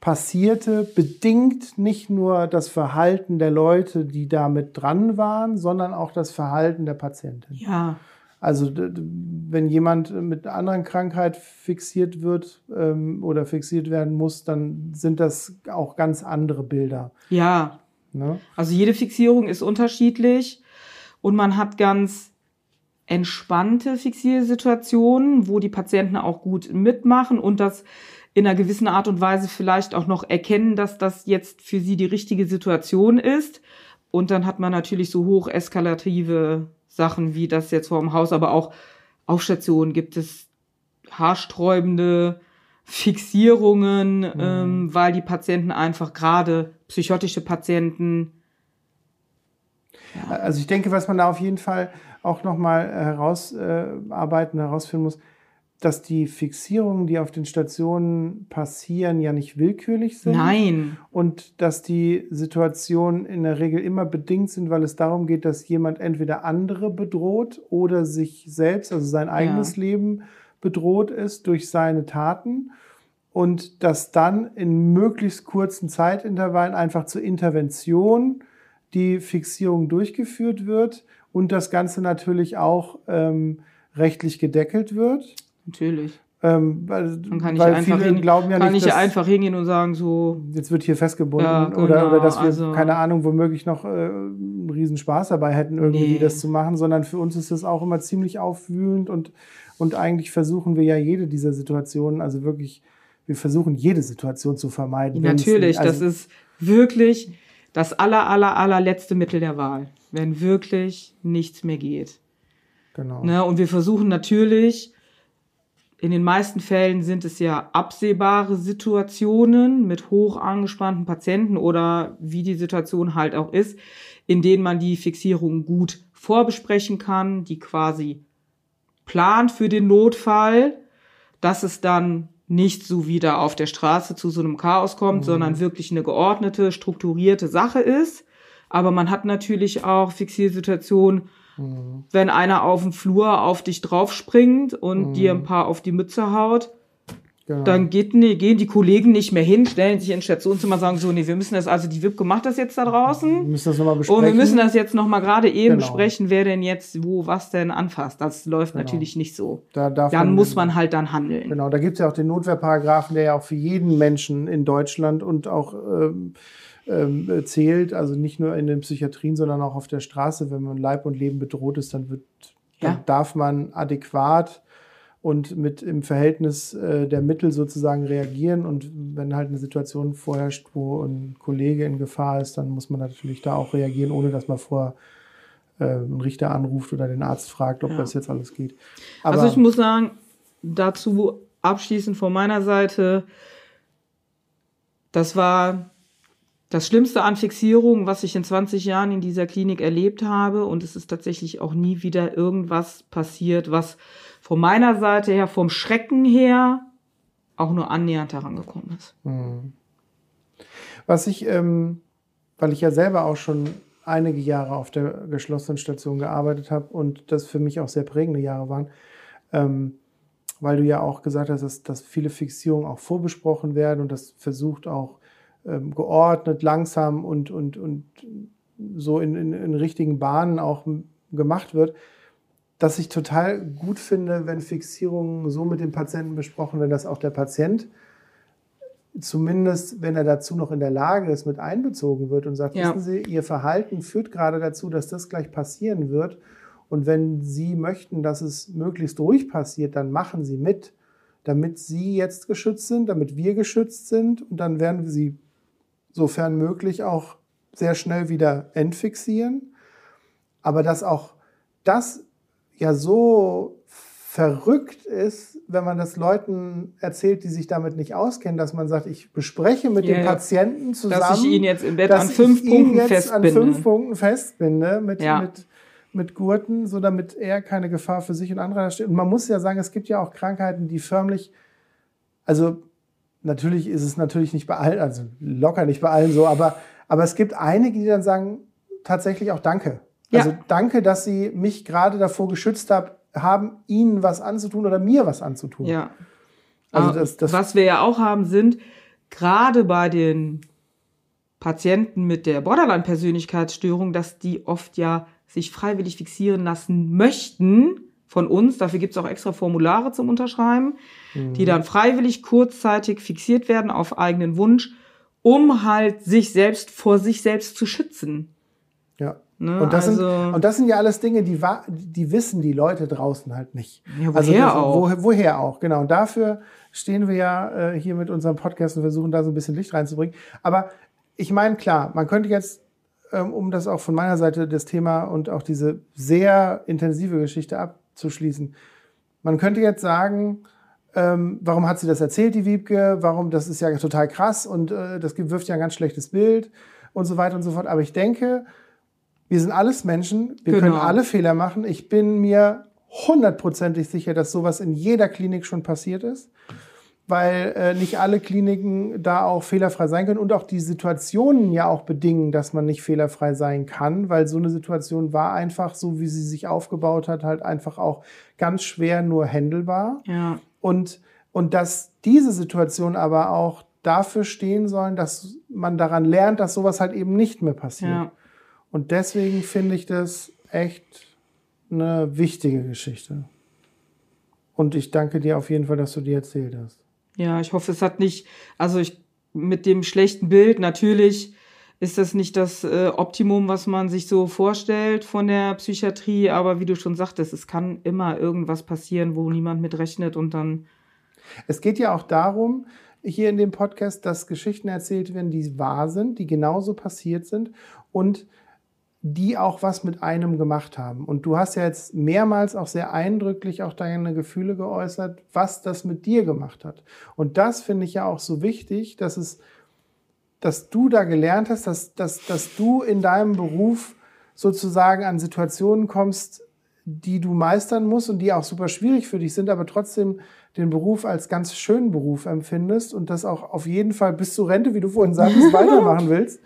passierte, bedingt nicht nur das Verhalten der Leute, die da mit dran waren, sondern auch das Verhalten der Patientin. Ja, Also wenn jemand mit einer anderen Krankheit fixiert wird ähm, oder fixiert werden muss, dann sind das auch ganz andere Bilder. ja. Ne? Also jede Fixierung ist unterschiedlich und man hat ganz entspannte Fixiersituationen, wo die Patienten auch gut mitmachen und das in einer gewissen Art und Weise vielleicht auch noch erkennen, dass das jetzt für sie die richtige Situation ist. Und dann hat man natürlich so hocheskalative Sachen wie das jetzt vor dem Haus, aber auch auf Stationen gibt es haarsträubende Fixierungen, ähm, weil die Patienten einfach gerade psychotische Patienten Also ich denke, was man da auf jeden Fall auch nochmal herausarbeiten, herausfinden muss, dass die Fixierungen, die auf den Stationen passieren, ja nicht willkürlich sind. Nein. Und dass die Situationen in der Regel immer bedingt sind, weil es darum geht, dass jemand entweder andere bedroht oder sich selbst, also sein eigenes Ja. Leben bedroht ist durch seine Taten. Und dass dann in möglichst kurzen Zeitintervallen einfach zur Intervention die Fixierung durchgeführt wird und das Ganze natürlich auch ähm, rechtlich gedeckelt wird. Natürlich. Ähm, weil Man kann nicht weil einfach, viele hin, glauben ja kann nicht, dass einfach hingehen und sagen so, jetzt wird hier festgebunden Ja, oder, genau, oder dass wir, also- keine Ahnung, womöglich noch äh, einen riesen Spaß dabei hätten, irgendwie Nee. das zu machen, sondern für uns ist das auch immer ziemlich aufwühlend und, und eigentlich versuchen wir ja jede dieser Situationen, also wirklich, wir versuchen jede Situation zu vermeiden. natürlich, also, das ist wirklich das aller, aller, allerletzte Mittel der Wahl, wenn wirklich nichts mehr geht. Genau. Ne? Und wir versuchen natürlich, in den meisten Fällen sind es ja absehbare Situationen mit hoch angespannten Patienten oder wie die Situation halt auch ist, in denen man die Fixierung gut vorbesprechen kann, die quasi plant für den Notfall, dass es dann nicht so wieder auf der Straße zu so einem Chaos kommt, sondern wirklich eine geordnete, strukturierte Sache ist. Aber man hat natürlich auch Fixiersituationen, wenn einer auf dem Flur auf dich draufspringt und dir ein paar auf die Mütze haut, Genau. Dann geht, nee, gehen die Kollegen nicht mehr hin, stellen sich ins Stationszimmer und sagen so, nee, wir müssen das, also die WIPke macht das jetzt da draußen. Wir müssen das nochmal besprechen. Und wir müssen das jetzt nochmal gerade eben genau. besprechen, wer denn jetzt wo was denn anfasst. Das läuft genau. natürlich nicht so. Da dann man, muss man halt dann handeln. Genau, da gibt es ja auch den Notwehrparagraphen, der ja auch für jeden Menschen in Deutschland und auch ähm, ähm, zählt. Also nicht nur in den Psychiatrien, sondern auch auf der Straße. Wenn man Leib und Leben bedroht ist, dann wird, ja. dann darf man adäquat und mit im Verhältnis äh, der Mittel sozusagen reagieren. Und wenn halt eine Situation vorherrscht, wo ein Kollege in Gefahr ist, dann muss man natürlich da auch reagieren, ohne dass man vorher äh, einen Richter anruft oder den Arzt fragt, ob ja. das jetzt alles geht. Aber also ich muss sagen, dazu abschließend von meiner Seite, das war das Schlimmste an Fixierung, was ich in 20 Jahren in dieser Klinik erlebt habe. Und es ist tatsächlich auch nie wieder irgendwas passiert, was von meiner Seite her, vom Schrecken her, auch nur annähernd herangekommen ist. Hm. Was ich, ähm, weil ich ja selber auch schon einige Jahre auf der geschlossenen Station gearbeitet habe und das für mich auch sehr prägende Jahre waren, ähm, weil du ja auch gesagt hast, dass, dass viele Fixierungen auch vorbesprochen werden und das versucht auch ähm, geordnet, langsam und, und, und so in, in, in richtigen Bahnen auch gemacht wird dass ich total gut finde, wenn Fixierungen so mit dem Patienten besprochen werden, dass auch der Patient zumindest, wenn er dazu noch in der Lage ist, mit einbezogen wird und sagt, ja. wissen Sie, Ihr Verhalten führt gerade dazu, dass das gleich passieren wird. Und wenn Sie möchten, dass es möglichst ruhig passiert, dann machen Sie mit, damit Sie jetzt geschützt sind, damit wir geschützt sind. Und dann werden wir Sie, sofern möglich, auch sehr schnell wieder entfixieren. Aber dass auch das ja so verrückt ist, wenn man das Leuten erzählt, die sich damit nicht auskennen, dass man sagt, ich bespreche mit yeah. dem Patienten zusammen, dass ich ihn jetzt im Bett an fünf Punkten festbinde. an fünf Punkten festbinde mit, ja. mit, mit Gurten, so damit er keine Gefahr für sich und andere steht. Und man muss ja sagen, es gibt ja auch Krankheiten, die förmlich, also natürlich ist es natürlich nicht bei allen, also locker nicht bei allen so, aber, aber es gibt einige, die dann sagen, tatsächlich auch Danke. Also ja. danke, dass Sie mich gerade davor geschützt hab, haben, Ihnen was anzutun oder mir was anzutun. Ja. Also das, das was wir ja auch haben, sind gerade bei den Patienten mit der Borderline-Persönlichkeitsstörung, dass die oft ja sich freiwillig fixieren lassen möchten von uns. Dafür gibt es auch extra Formulare zum Unterschreiben, mhm. die dann freiwillig kurzzeitig fixiert werden auf eigenen Wunsch, um halt sich selbst vor sich selbst zu schützen. Ja. Ne? Und, das also, sind, und das sind ja alles Dinge, die, die wissen die Leute draußen halt nicht. Ja, woher also das, auch? Wo, woher auch, genau. Und dafür stehen wir ja äh, hier mit unserem Podcast und versuchen da so ein bisschen Licht reinzubringen. Aber ich meine, klar, man könnte jetzt, ähm, um das auch von meiner Seite das Thema und auch diese sehr intensive Geschichte abzuschließen, man könnte jetzt sagen, ähm, warum hat sie das erzählt, die Wiebke? Warum, das ist ja total krass und äh, das wirft ja ein ganz schlechtes Bild und so weiter und so fort. Aber ich denke, wir sind alles Menschen, wir genau. können alle Fehler machen. Ich bin mir hundertprozentig sicher, dass sowas in jeder Klinik schon passiert ist, weil äh, nicht alle Kliniken da auch fehlerfrei sein können und auch die Situationen ja auch bedingen, dass man nicht fehlerfrei sein kann, weil so eine Situation war einfach, so wie sie sich aufgebaut hat, halt einfach auch ganz schwer nur händelbar. Ja. Und, und dass diese Situation aber auch dafür stehen sollen, dass man daran lernt, dass sowas halt eben nicht mehr passiert. Ja. Und deswegen finde ich das echt eine wichtige Geschichte. Und ich danke dir auf jeden Fall, dass du die erzählt hast. Ja, ich hoffe, es hat nicht, also ich, mit dem schlechten Bild, natürlich ist das nicht das äh, Optimum, was man sich so vorstellt von der Psychiatrie, aber wie du schon sagtest, es kann immer irgendwas passieren, wo niemand mit rechnet und dann. Es geht ja auch darum, hier in dem Podcast, dass Geschichten erzählt werden, die wahr sind, die genauso passiert sind und die auch was mit einem gemacht haben. Und du hast ja jetzt mehrmals auch sehr eindrücklich auch deine Gefühle geäußert, was das mit dir gemacht hat. Und das finde ich ja auch so wichtig, dass es, dass du da gelernt hast, dass, dass, dass du in deinem Beruf sozusagen an Situationen kommst, die du meistern musst und die auch super schwierig für dich sind, aber trotzdem den Beruf als ganz schönen Beruf empfindest und das auch auf jeden Fall bis zur Rente, wie du vorhin sagtest, weitermachen willst.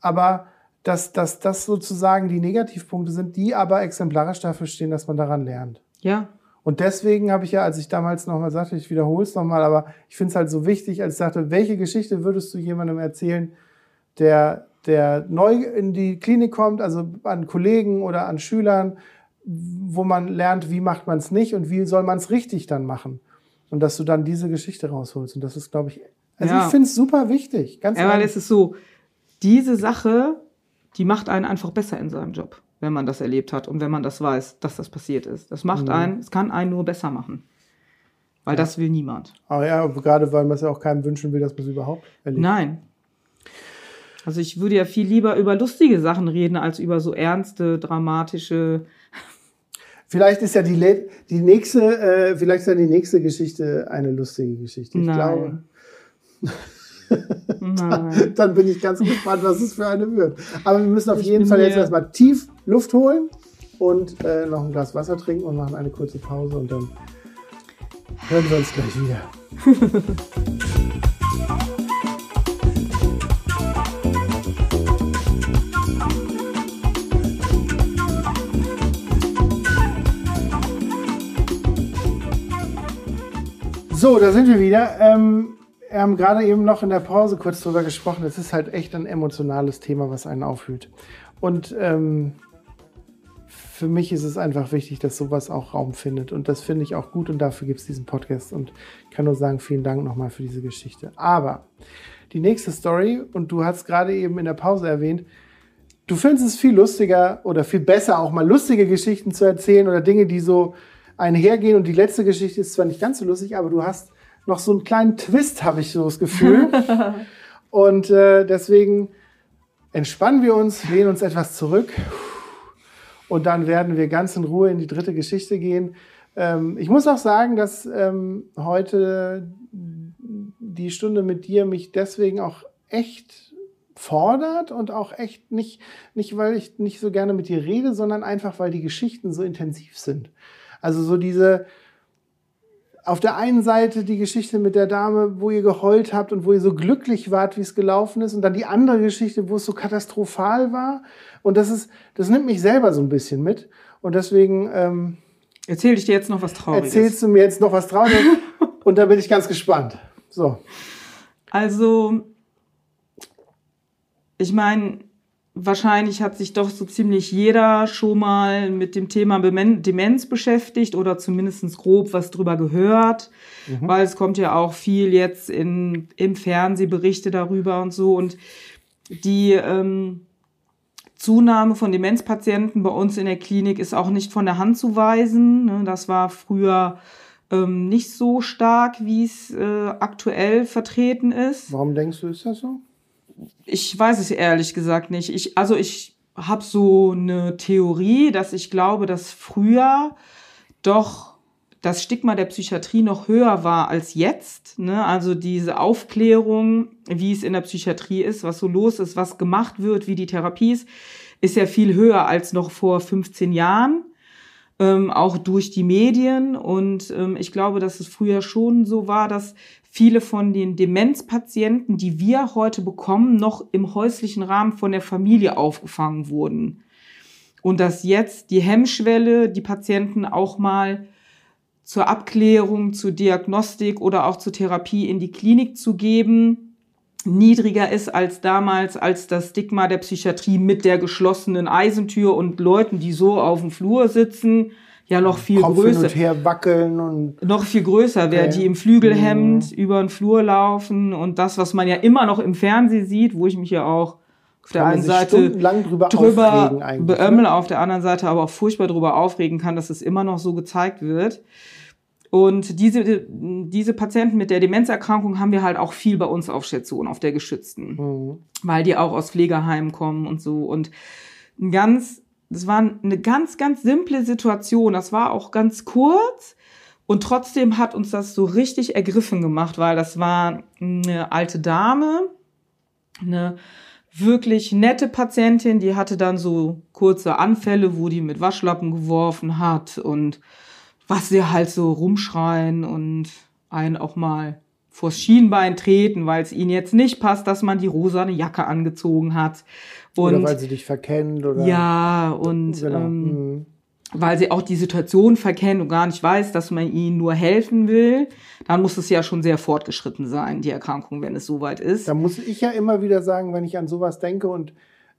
Aber dass, dass das sozusagen die Negativpunkte sind, die aber exemplarisch dafür stehen, dass man daran lernt. Ja. Und deswegen habe ich ja, als ich damals nochmal sagte, ich wiederhole es nochmal, aber ich finde es halt so wichtig, als ich sagte, welche Geschichte würdest du jemandem erzählen, der, der neu in die Klinik kommt, also an Kollegen oder an Schülern, wo man lernt, wie macht man es nicht und wie soll man es richtig dann machen. Und dass du dann diese Geschichte rausholst. Und das ist, glaube ich, also Ja. ich finde es super wichtig. Ganz Ja, weil es ist so, diese Sache, die macht einen einfach besser in seinem Job, wenn man das erlebt hat und wenn man das weiß, dass das passiert ist. Das Mhm. macht einen, es kann einen nur besser machen. Weil das will niemand. Aber ja, gerade weil man es ja auch keinem wünschen will, dass man es überhaupt erlebt. Nein. Also ich würde ja viel lieber über lustige Sachen reden, als über so ernste, dramatische. Vielleicht ist ja die, le- die nächste, äh, vielleicht ist ja die nächste Geschichte eine lustige Geschichte. Ich Nein. glaube. Nein. Dann bin ich ganz gespannt, was es für eine wird. Aber wir müssen auf Ich jeden Fall jetzt erstmal tief Luft holen und äh, noch ein Glas Wasser trinken und machen eine kurze Pause und dann hören wir uns gleich wieder. So, da sind wir wieder. Ähm, wir haben gerade eben noch in der Pause kurz drüber gesprochen. Es ist halt echt ein emotionales Thema, was einen aufhült. Und ähm, für mich ist es einfach wichtig, dass sowas auch Raum findet. Und das finde ich auch gut und dafür gibt es diesen Podcast. Und kann nur sagen, vielen Dank nochmal für diese Geschichte. Aber die nächste Story, und du hast gerade eben in der Pause erwähnt, du findest es viel lustiger oder viel besser, auch mal lustige Geschichten zu erzählen oder Dinge, die so einhergehen. Und die letzte Geschichte ist zwar nicht ganz so lustig, aber du hast noch so einen kleinen Twist, habe ich so das Gefühl. und äh, deswegen entspannen wir uns, lehnen uns etwas zurück und dann werden wir ganz in Ruhe in die dritte Geschichte gehen. Ähm, ich muss auch sagen, dass ähm, heute die Stunde mit dir mich deswegen auch echt fordert und auch echt nicht, nicht, weil ich nicht so gerne mit dir rede, sondern einfach, weil die Geschichten so intensiv sind. Also so diese, auf der einen Seite die Geschichte mit der Dame, wo ihr geheult habt und wo ihr so glücklich wart, wie es gelaufen ist, und dann die andere Geschichte, wo es so katastrophal war. Und das ist, das nimmt mich selber so ein bisschen mit. Und deswegen ähm, Erzähl ich dir jetzt noch was Trauriges. erzählst du mir jetzt noch was Trauriges und da bin ich ganz gespannt. So. Also, ich meine, wahrscheinlich hat sich doch so ziemlich jeder schon mal mit dem Thema Demenz beschäftigt oder zumindest grob was drüber gehört, weil es kommt ja auch viel jetzt in, im Fernsehberichte darüber und so. Und die ähm, Zunahme von Demenzpatienten bei uns in der Klinik ist auch nicht von der Hand zu weisen. Ne? Das war früher ähm, nicht so stark, wie es äh, aktuell vertreten ist. Warum denkst du, ist das so? Ich weiß es ehrlich gesagt nicht. Ich, also ich habe so eine Theorie, dass ich glaube, dass früher doch das Stigma der Psychiatrie noch höher war als jetzt. Ne? Also diese Aufklärung, wie es in der Psychiatrie ist, was so los ist, was gemacht wird, wie die Therapie ist, ist ja viel höher als noch vor 15 Jahren. Ähm, auch durch die Medien. Und ähm, ich glaube, dass es früher schon so war, dass viele von den Demenzpatienten, die wir heute bekommen, noch im häuslichen Rahmen von der Familie aufgefangen wurden. Und dass jetzt die Hemmschwelle, die Patienten auch mal zur Abklärung, zur Diagnostik oder auch zur Therapie in die Klinik zu geben, niedriger ist als damals, als das Stigma der Psychiatrie mit der geschlossenen Eisentür und Leuten, die so auf dem Flur sitzen, ja noch viel Kopf hin größer und her wackeln und noch viel größer Okay. die im Flügelhemd über den Flur laufen und das, was man ja immer noch im Fernsehen sieht, wo ich mich ja auch auf der einen Seite stundenlang drüber, drüber eigentlich. beömmel, Ne? auf der anderen Seite aber auch furchtbar drüber aufregen kann, dass es immer noch so gezeigt wird. Und diese, diese Patienten mit der Demenzerkrankung haben wir halt auch viel bei uns auf Station, auf der geschützten Mhm. weil die auch aus Pflegeheimen kommen und so. Und ein ganz, das war eine ganz, ganz simple Situation. Das war auch ganz kurz. Und trotzdem hat uns das so richtig ergriffen gemacht, weil das war eine alte Dame, eine wirklich nette Patientin, die hatte dann so kurze Anfälle, wo die mit Waschlappen geworfen hat und was sie halt so rumschreien und einen auch mal vors Schienbein treten, weil es ihnen jetzt nicht passt, dass man die rosane Jacke angezogen hat. Oder Und weil sie dich verkennt oder ja, und Genau. ähm, Mhm. weil sie auch die Situation verkennt und gar nicht weiß, dass man ihnen nur helfen will, dann muss es ja schon sehr fortgeschritten sein, die Erkrankung, wenn es soweit ist. Da muss ich ja immer wieder sagen, wenn ich an sowas denke und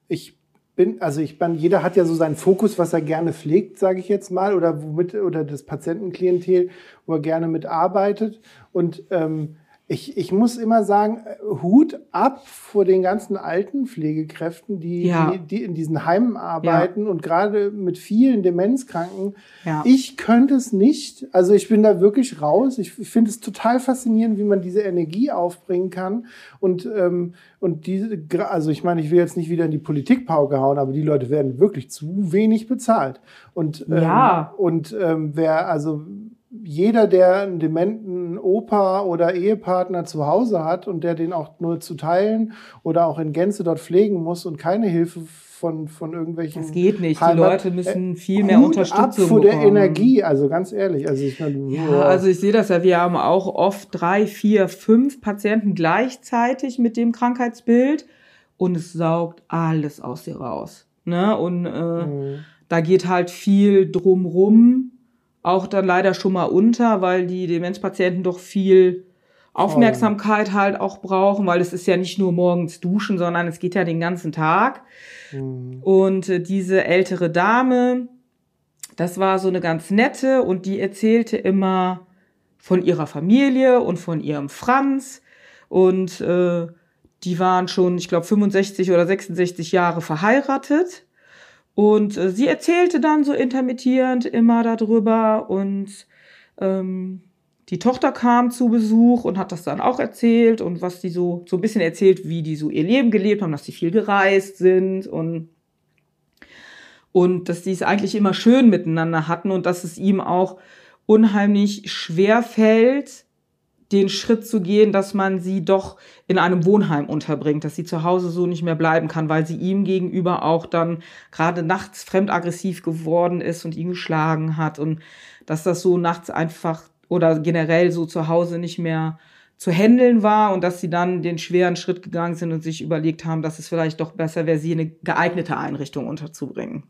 ich bin, also ich bin, jeder hat ja so seinen Fokus, was er gerne pflegt, sage ich jetzt mal, oder womit, oder das Patientenklientel, wo er gerne mitarbeitet. Und ähm, ich, ich muss immer sagen, äh, Hut ab vor den ganzen alten Pflegekräften, die, Ja. die, die in diesen Heimen arbeiten und gerade mit vielen Demenzkranken. Ja. Ich könnte es nicht. Also ich bin da wirklich raus. Ich finde es total faszinierend, wie man diese Energie aufbringen kann. Und, ähm, und diese, also ich meine, ich will jetzt nicht wieder in die Politikpauke hauen, aber die Leute werden wirklich zu wenig bezahlt. Und, ähm, Ja. und ähm, wer, also jeder, der einen dementen Opa oder Ehepartner zu Hause hat und der den auch nur zu teilen oder auch in Gänze dort pflegen muss und keine Hilfe von, von irgendwelchen. Das geht nicht. Die Heimat- Leute müssen Äh, viel mehr Hut Unterstützung ab vor der bekommen. Energie, also ganz ehrlich. Also ich meine, Ja, also ich sehe das ja, wir haben auch oft drei, vier, fünf Patienten gleichzeitig mit dem Krankheitsbild und es saugt alles aus dir raus. Ne? Und äh, Mhm. da geht halt viel drumrum, auch dann leider schon mal unter, weil die Demenzpatienten doch viel Aufmerksamkeit halt auch brauchen, weil es ist ja nicht nur morgens duschen, sondern es geht ja den ganzen Tag. Mhm. Und äh, diese ältere Dame, das war so eine ganz nette und die erzählte immer von ihrer Familie und von ihrem Franz. Und äh, die waren schon, ich glaube, 65 oder 66 Jahre verheiratet. Und äh, sie erzählte dann so intermittierend immer darüber. Und ähm, die Tochter kam zu Besuch und hat das dann auch erzählt und was die so, so ein bisschen erzählt, wie die so ihr Leben gelebt haben, dass sie viel gereist sind und und dass die es eigentlich immer schön miteinander hatten und dass es ihm auch unheimlich schwer fällt, den Schritt zu gehen, dass man sie doch in einem Wohnheim unterbringt, dass sie zu Hause so nicht mehr bleiben kann, weil sie ihm gegenüber auch dann gerade nachts fremdaggressiv geworden ist und ihn geschlagen hat und dass das so nachts einfach oder generell so zu Hause nicht mehr zu handeln war und dass sie dann den schweren Schritt gegangen sind und sich überlegt haben, dass es vielleicht doch besser wäre, sie in eine geeignete Einrichtung unterzubringen.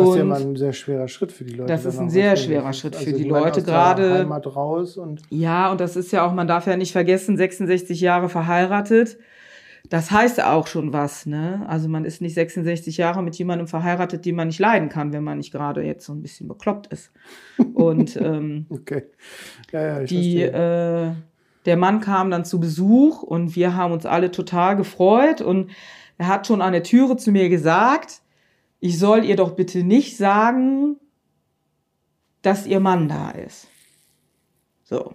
Das ist ja Und- mal ein sehr schwerer Schritt für die Leute. Das ist ein sehr schwerer Schritt für Also die Leute, gerade- Heimat raus und Ja, und das ist ja auch, man darf ja nicht vergessen, 66 Jahre verheiratet. Das heißt auch schon was, ne? Also man ist nicht 66 Jahre mit jemandem verheiratet, den man nicht leiden kann, wenn man nicht gerade jetzt so ein bisschen bekloppt ist. Und ähm, okay. Ja, ja, die, äh, der Mann kam dann zu Besuch und wir haben uns alle total gefreut und er hat schon an der Türe zu mir gesagt, ich soll ihr doch bitte nicht sagen, dass ihr Mann da ist. So.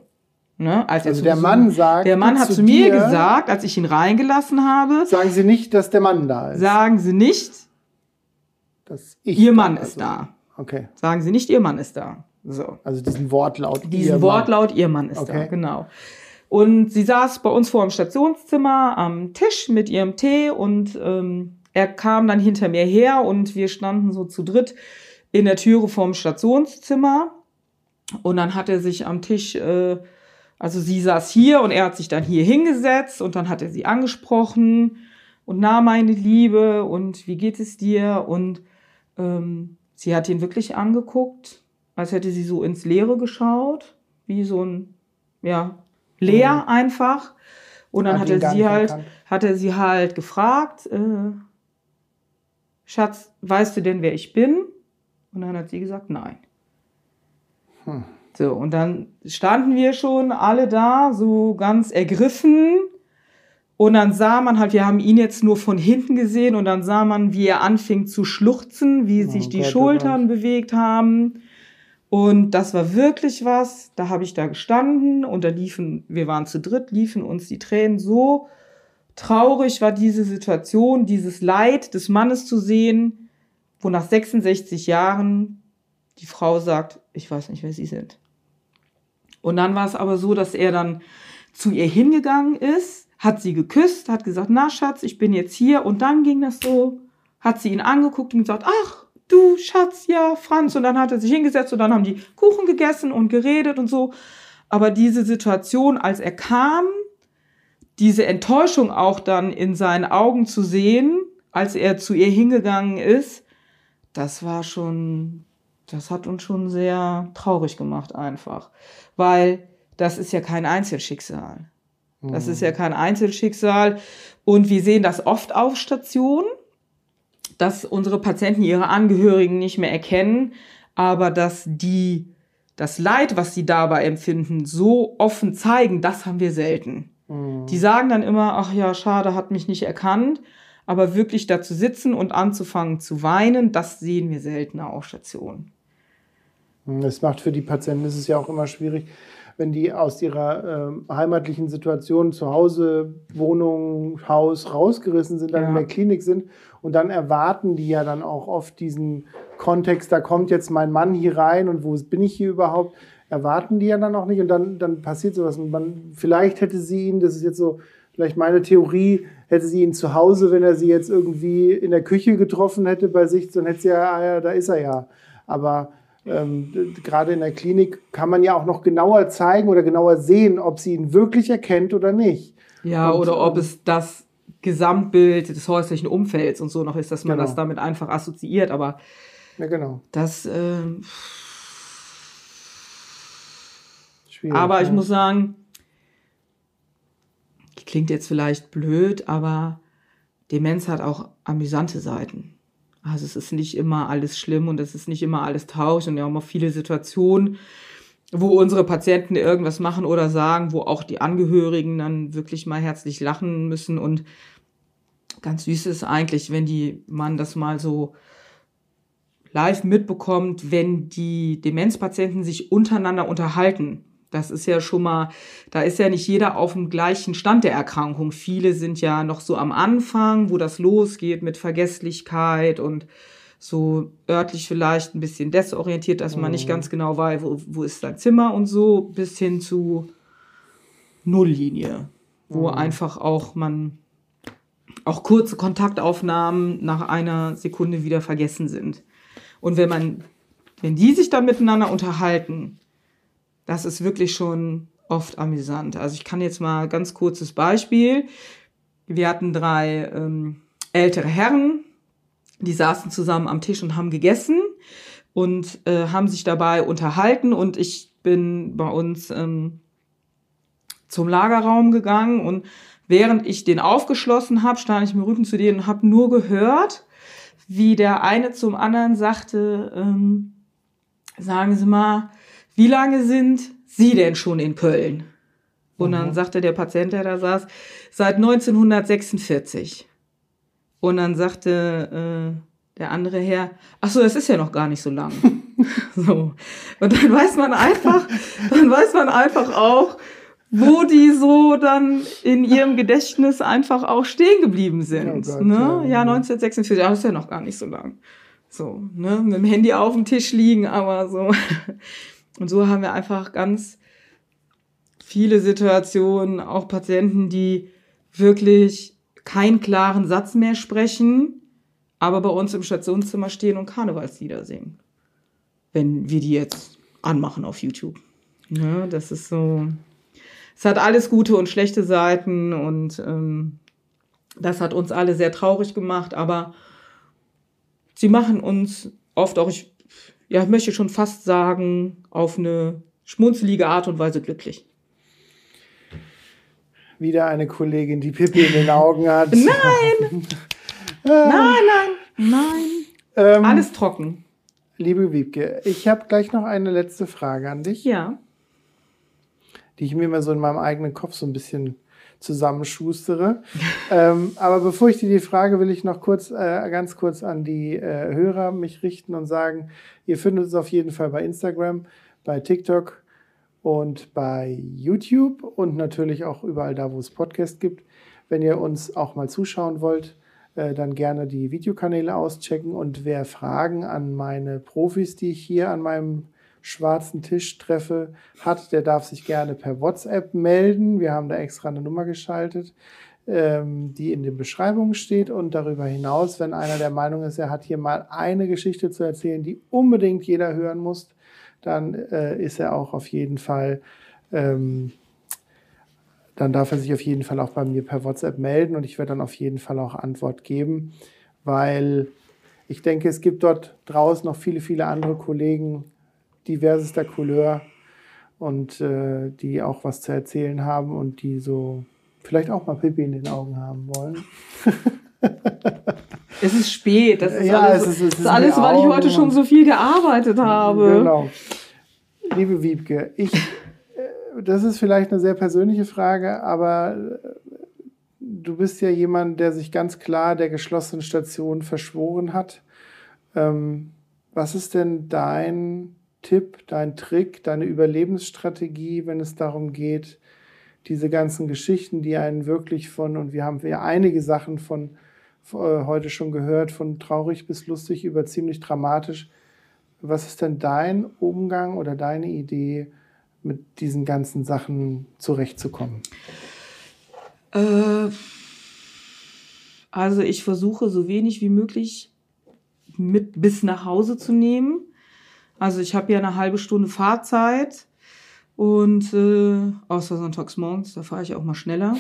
Ne? Als Also der Besuch- Mann sagt Der Mann hat zu mir dir- gesagt, als ich ihn reingelassen habe, Sagen Sie nicht, dass der Mann da ist. sagen Sie nicht, dass ich Ihr da Mann ist da. Okay. Sagen Sie nicht, Ihr Mann ist da. So. Also diesen Wortlaut. Diesen Ihr Wortlaut, ihr Mann ist da, Okay. genau. Und sie saß bei uns vor dem Stationszimmer am Tisch mit ihrem Tee und ähm, er kam dann hinter mir her und wir standen so zu dritt in der Türe vorm Stationszimmer. Und dann hat er sich am Tisch, äh, also sie saß hier und er hat sich dann hier hingesetzt und dann hat er sie angesprochen und na, meine Liebe, und wie geht es dir? Und ähm, sie hat ihn wirklich angeguckt, als hätte sie so ins Leere geschaut, wie so ein, ja, leer einfach. Und dann Hat er sie halt, erkannt. hat er sie halt gefragt, äh, Schatz, weißt du denn, wer ich bin? Und dann hat sie gesagt, nein. Hm. So, und dann standen wir schon alle da, so ganz ergriffen. Und dann sah man halt, wir haben ihn jetzt nur von hinten gesehen und dann sah man, wie er anfing zu schluchzen, wie Oh sich die Gott, oh Schultern bewegt haben. Und das war wirklich was. Da habe ich da gestanden und da liefen, wir waren zu dritt, liefen uns die Tränen so traurig war diese Situation, dieses Leid des Mannes zu sehen, wo nach 66 Jahren die Frau sagt, ich weiß nicht, wer Sie sind. Und dann war es aber so, dass er dann zu ihr hingegangen ist, hat sie geküsst, hat gesagt, na Schatz, ich bin jetzt hier. Und dann ging das so, hat sie ihn angeguckt und gesagt, ach, du Schatz, ja, Franz. Und dann hat er sich hingesetzt und dann haben die Kuchen gegessen und geredet und so. Aber diese Situation, als er kam, diese Enttäuschung auch dann in seinen Augen zu sehen, als er zu ihr hingegangen ist, das war schon das hat uns schon sehr traurig gemacht einfach, weil das ist ja kein Einzelschicksal. Das ist ja kein Einzelschicksal. Und wir sehen das oft auf Stationen, dass unsere Patienten ihre Angehörigen nicht mehr erkennen, aber dass die das Leid, was sie dabei empfinden, so offen zeigen, das haben wir selten. Die sagen dann immer, ach ja, schade, hat mich nicht erkannt. Aber wirklich da zu sitzen und anzufangen zu weinen, das sehen wir seltener auf Stationen. Das macht für die Patienten, ist es ja auch immer schwierig, wenn die aus ihrer äh, heimatlichen Situation zu Hause, Wohnung, Haus rausgerissen sind, dann Ja. in der Klinik sind und dann erwarten die ja dann auch oft diesen Kontext, da kommt jetzt mein Mann hier rein und wo bin ich hier überhaupt, erwarten die ja dann auch nicht und dann, dann passiert sowas und man, vielleicht hätte sie ihn, das ist jetzt so, vielleicht meine Theorie, hätte sie ihn zu Hause, wenn er sie jetzt irgendwie in der Küche getroffen hätte bei sich, dann hätte sie ja, ah ja, da ist er ja. Aber ähm, gerade in der Klinik kann man ja auch noch genauer zeigen oder genauer sehen, ob sie ihn wirklich erkennt oder nicht. Ja, Und, oder ob ähm, es das Gesamtbild des häuslichen Umfelds und so noch ist, dass man Genau. das damit einfach assoziiert. Aber Ja, genau. das, ähm, Schwierig. aber ich ja. muss sagen, klingt jetzt vielleicht blöd, aber Demenz hat auch amüsante Seiten. Also es ist nicht immer alles schlimm und es ist nicht immer alles traurig und wir haben auch viele Situationen, wo unsere Patienten irgendwas machen oder sagen, wo auch die Angehörigen dann wirklich mal herzlich lachen müssen und ganz süß ist eigentlich, wenn die man das mal so live mitbekommt, wenn die Demenzpatienten sich untereinander unterhalten. Das ist ja schon mal, da ist ja nicht jeder auf dem gleichen Stand der Erkrankung. Viele sind ja noch so am Anfang, wo das losgeht mit Vergesslichkeit und so örtlich vielleicht ein bisschen desorientiert, dass man nicht ganz genau weiß, wo, wo ist sein Zimmer und so, bis hin zu Nulllinie, wo einfach auch man auch kurze Kontaktaufnahmen nach einer Sekunde wieder vergessen sind. Und wenn man, wenn die sich dann miteinander unterhalten, das ist wirklich schon oft amüsant. Also ich kann jetzt mal ganz kurzes Beispiel. Wir hatten drei ähm, ältere Herren, die saßen zusammen am Tisch und haben gegessen und äh, haben sich dabei unterhalten und ich bin bei uns ähm, zum Lagerraum gegangen und während ich den aufgeschlossen habe, stand ich dem Rücken zu denen und habe nur gehört, wie der eine zum anderen sagte, ähm, sagen Sie mal, wie lange sind Sie denn schon in Köln? Und dann sagte der Patient, der da saß, seit 1946. Und dann sagte äh, der andere Herr, ach so, das ist ja noch gar nicht so lang. so. Und dann weiß man einfach, dann weiß man einfach auch, wo die so dann in ihrem Gedächtnis einfach auch stehen geblieben sind. Oh Gott, ne? ja. ja, 1946, ja, das ist ja noch gar nicht so lang. So, ne, mit dem Handy auf dem Tisch liegen, aber so. Und so haben wir einfach ganz viele Situationen, auch Patienten, die wirklich keinen klaren Satz mehr sprechen, aber bei uns im Stationszimmer stehen und Karnevalslieder singen. Wenn wir die jetzt anmachen auf YouTube. Ne, das ist so. Es hat alles gute und schlechte Seiten und ähm, das hat uns alle sehr traurig gemacht, aber sie machen uns oft auch, ich ja, ich möchte schon fast sagen, auf eine schmunzelige Art und Weise glücklich. Wieder eine Kollegin, die Pippi in den Augen hat. Nein! nein, nein, nein. Ähm, Alles trocken. Liebe Wiebke, ich habe gleich noch eine letzte Frage an dich, Ja. die ich mir mal so in meinem eigenen Kopf so ein bisschen zusammenschustere. ähm, aber bevor ich dir die Frage, will ich noch kurz, äh, ganz kurz an die äh, Hörer mich richten und sagen, ihr findet uns auf jeden Fall bei Instagram, bei TikTok und bei YouTube und natürlich auch überall da, wo es Podcasts gibt. Wenn ihr uns auch mal zuschauen wollt, äh, dann gerne die Videokanäle auschecken und wer Fragen an meine Profis, die ich hier an meinem schwarzen Tisch treffe, hat, der darf sich gerne per WhatsApp melden. Wir haben da extra eine Nummer geschaltet, ähm, die in den Beschreibungen steht. Und darüber hinaus, wenn einer der Meinung ist, er hat hier mal eine Geschichte zu erzählen, die unbedingt jeder hören muss, dann äh, ist er auch auf jeden Fall, ähm, dann darf er sich auf jeden Fall auch bei mir per WhatsApp melden und ich werde dann auf jeden Fall auch Antwort geben, weil ich denke, es gibt dort draußen noch viele, viele andere Kollegen diversester Couleur und äh, die auch was zu erzählen haben und die so vielleicht auch mal Pippi in den Augen haben wollen. Es ist spät. Das ist Ja, alles, es ist- es ist alles weil ich heute schon so viel gearbeitet habe. Genau. Liebe Wiebke, ich, äh, das ist vielleicht eine sehr persönliche Frage, aber äh, du bist ja jemand, der sich ganz klar der geschlossenen Station verschworen hat. Ähm, was ist denn dein Tipp, dein Trick, deine Überlebensstrategie, wenn es darum geht, diese ganzen Geschichten, die einen wirklich von, und wir haben ja einige Sachen von äh, heute schon gehört, von traurig bis lustig über ziemlich dramatisch. Was ist denn dein Umgang oder deine Idee, mit diesen ganzen Sachen zurechtzukommen? Äh, also ich versuche so wenig wie möglich mit bis nach Hause zu nehmen. Also ich habe ja eine halbe Stunde Fahrzeit und äh, außer sonntags morgens, da fahre ich auch mal schneller.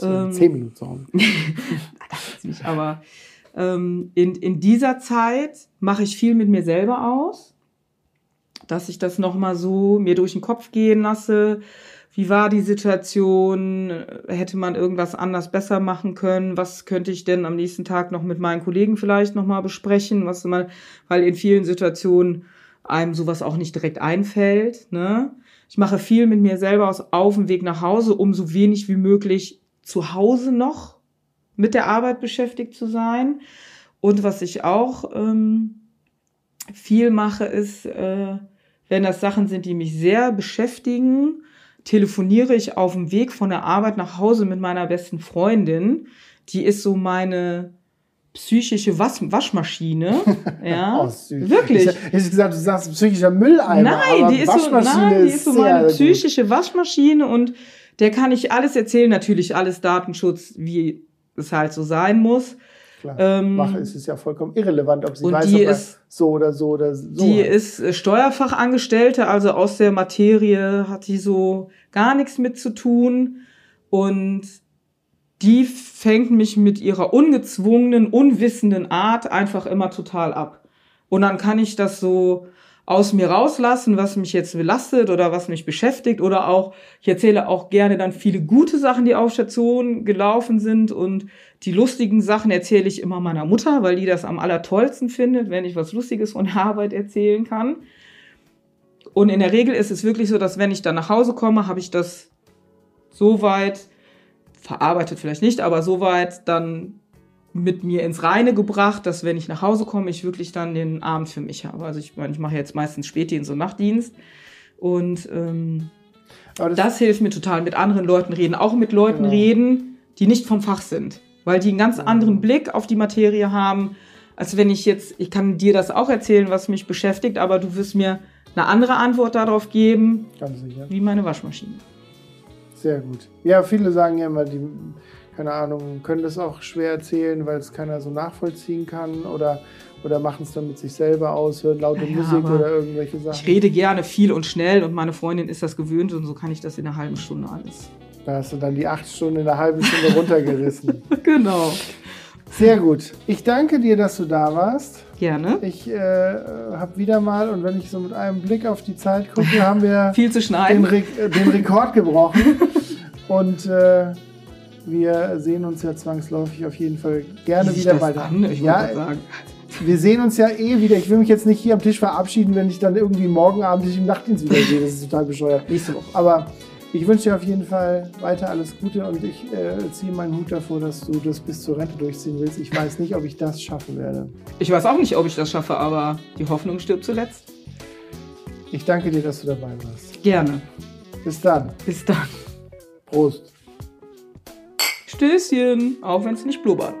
Ähm, zehn Minuten Raum. jetzt nicht, aber ähm, in, in dieser Zeit mache ich viel mit mir selber aus, dass ich das nochmal so mir durch den Kopf gehen lasse. Wie war die Situation? Hätte man irgendwas anders besser machen können? Was könnte ich denn am nächsten Tag noch mit meinen Kollegen vielleicht nochmal besprechen? Was mal, weil in vielen Situationen einem sowas auch nicht direkt einfällt. Ne? Ich mache viel mit mir selber aus auf dem Weg nach Hause, um so wenig wie möglich zu Hause noch mit der Arbeit beschäftigt zu sein. Und was ich auch ähm, viel mache, ist, äh, wenn das Sachen sind, die mich sehr beschäftigen, telefoniere ich auf dem Weg von der Arbeit nach Hause mit meiner besten Freundin. Die ist so meine psychische Was Waschmaschine. Ja, Oh, wirklich. Ich, ich gesagt, du sagst psychischer Mülleimer. Nein, die ist, so, nein, die ist so meine psychische Waschmaschine und der kann ich alles erzählen, natürlich alles Datenschutz, wie es halt so sein muss. Klar. Ähm, es ist ja vollkommen irrelevant, ob sie weiß, die ob ist- so oder so oder so. Die hat. ist äh, Steuerfachangestellte, also aus der Materie hat die so gar nichts mit zu tun. Und die fängt mich mit ihrer ungezwungenen, unwissenden Art einfach immer total ab. Und dann kann ich das so aus mir rauslassen, was mich jetzt belastet oder was mich beschäftigt oder auch, ich erzähle auch gerne dann viele gute Sachen, die auf Station gelaufen sind und die lustigen Sachen erzähle ich immer meiner Mutter, weil die das am allertollsten findet, wenn ich was Lustiges von der Arbeit erzählen kann. Und in der Regel ist es wirklich so, dass wenn ich dann nach Hause komme, habe ich das so weit verarbeitet vielleicht nicht, aber so weit dann mit mir ins Reine gebracht, dass wenn ich nach Hause komme, ich wirklich dann den Abend für mich habe. Also ich meine, ich mache jetzt meistens Spätdienst und Nachtdienst und ähm, das, das hilft mir total, mit anderen Leuten reden, auch mit Leuten Genau. reden, die nicht vom Fach sind, weil die einen ganz anderen Blick auf die Materie haben, als wenn ich jetzt, ich kann dir das auch erzählen, was mich beschäftigt, aber du wirst mir eine andere Antwort darauf geben, wie meine Waschmaschine. Sehr gut. Ja, viele sagen ja immer, die, keine Ahnung, können das auch schwer erzählen, weil es keiner so nachvollziehen kann oder, oder machen es dann mit sich selber aus, hören laute Ja, Musik oder irgendwelche Sachen. Ich rede gerne viel und schnell und meine Freundin ist das gewöhnt und so kann ich das in einer halben Stunde alles. Da hast du dann die acht Stunden in einer halben Stunde runtergerissen. Genau. Sehr gut. Ich danke dir, dass du da warst. Gerne. Ich äh, habe wieder mal, und wenn ich so mit einem Blick auf die Zeit gucke, haben wir Viel zu den, schneiden. Re äh, den Rekord gebrochen. Und äh, wir sehen uns ja zwangsläufig auf jeden Fall gerne Wie wieder das weiter. an? Ich ja, sagen. wir sehen uns ja eh wieder. Ich will mich jetzt nicht hier am Tisch verabschieden, wenn ich dann irgendwie morgen Abend dich im Nachtdienst wieder sehe. Das ist total bescheuert. Nächste Woche. Aber ich wünsche dir auf jeden Fall weiter alles Gute und ich äh, ziehe meinen Hut davor, dass du das bis zur Rente durchziehen willst. Ich weiß nicht, ob ich das schaffen werde. Ich weiß auch nicht, ob ich das schaffe, aber die Hoffnung stirbt zuletzt. Ich danke dir, dass du dabei warst. Gerne. Bis dann. Bis dann. Prost. Stößchen, auch wenn es nicht blubbert.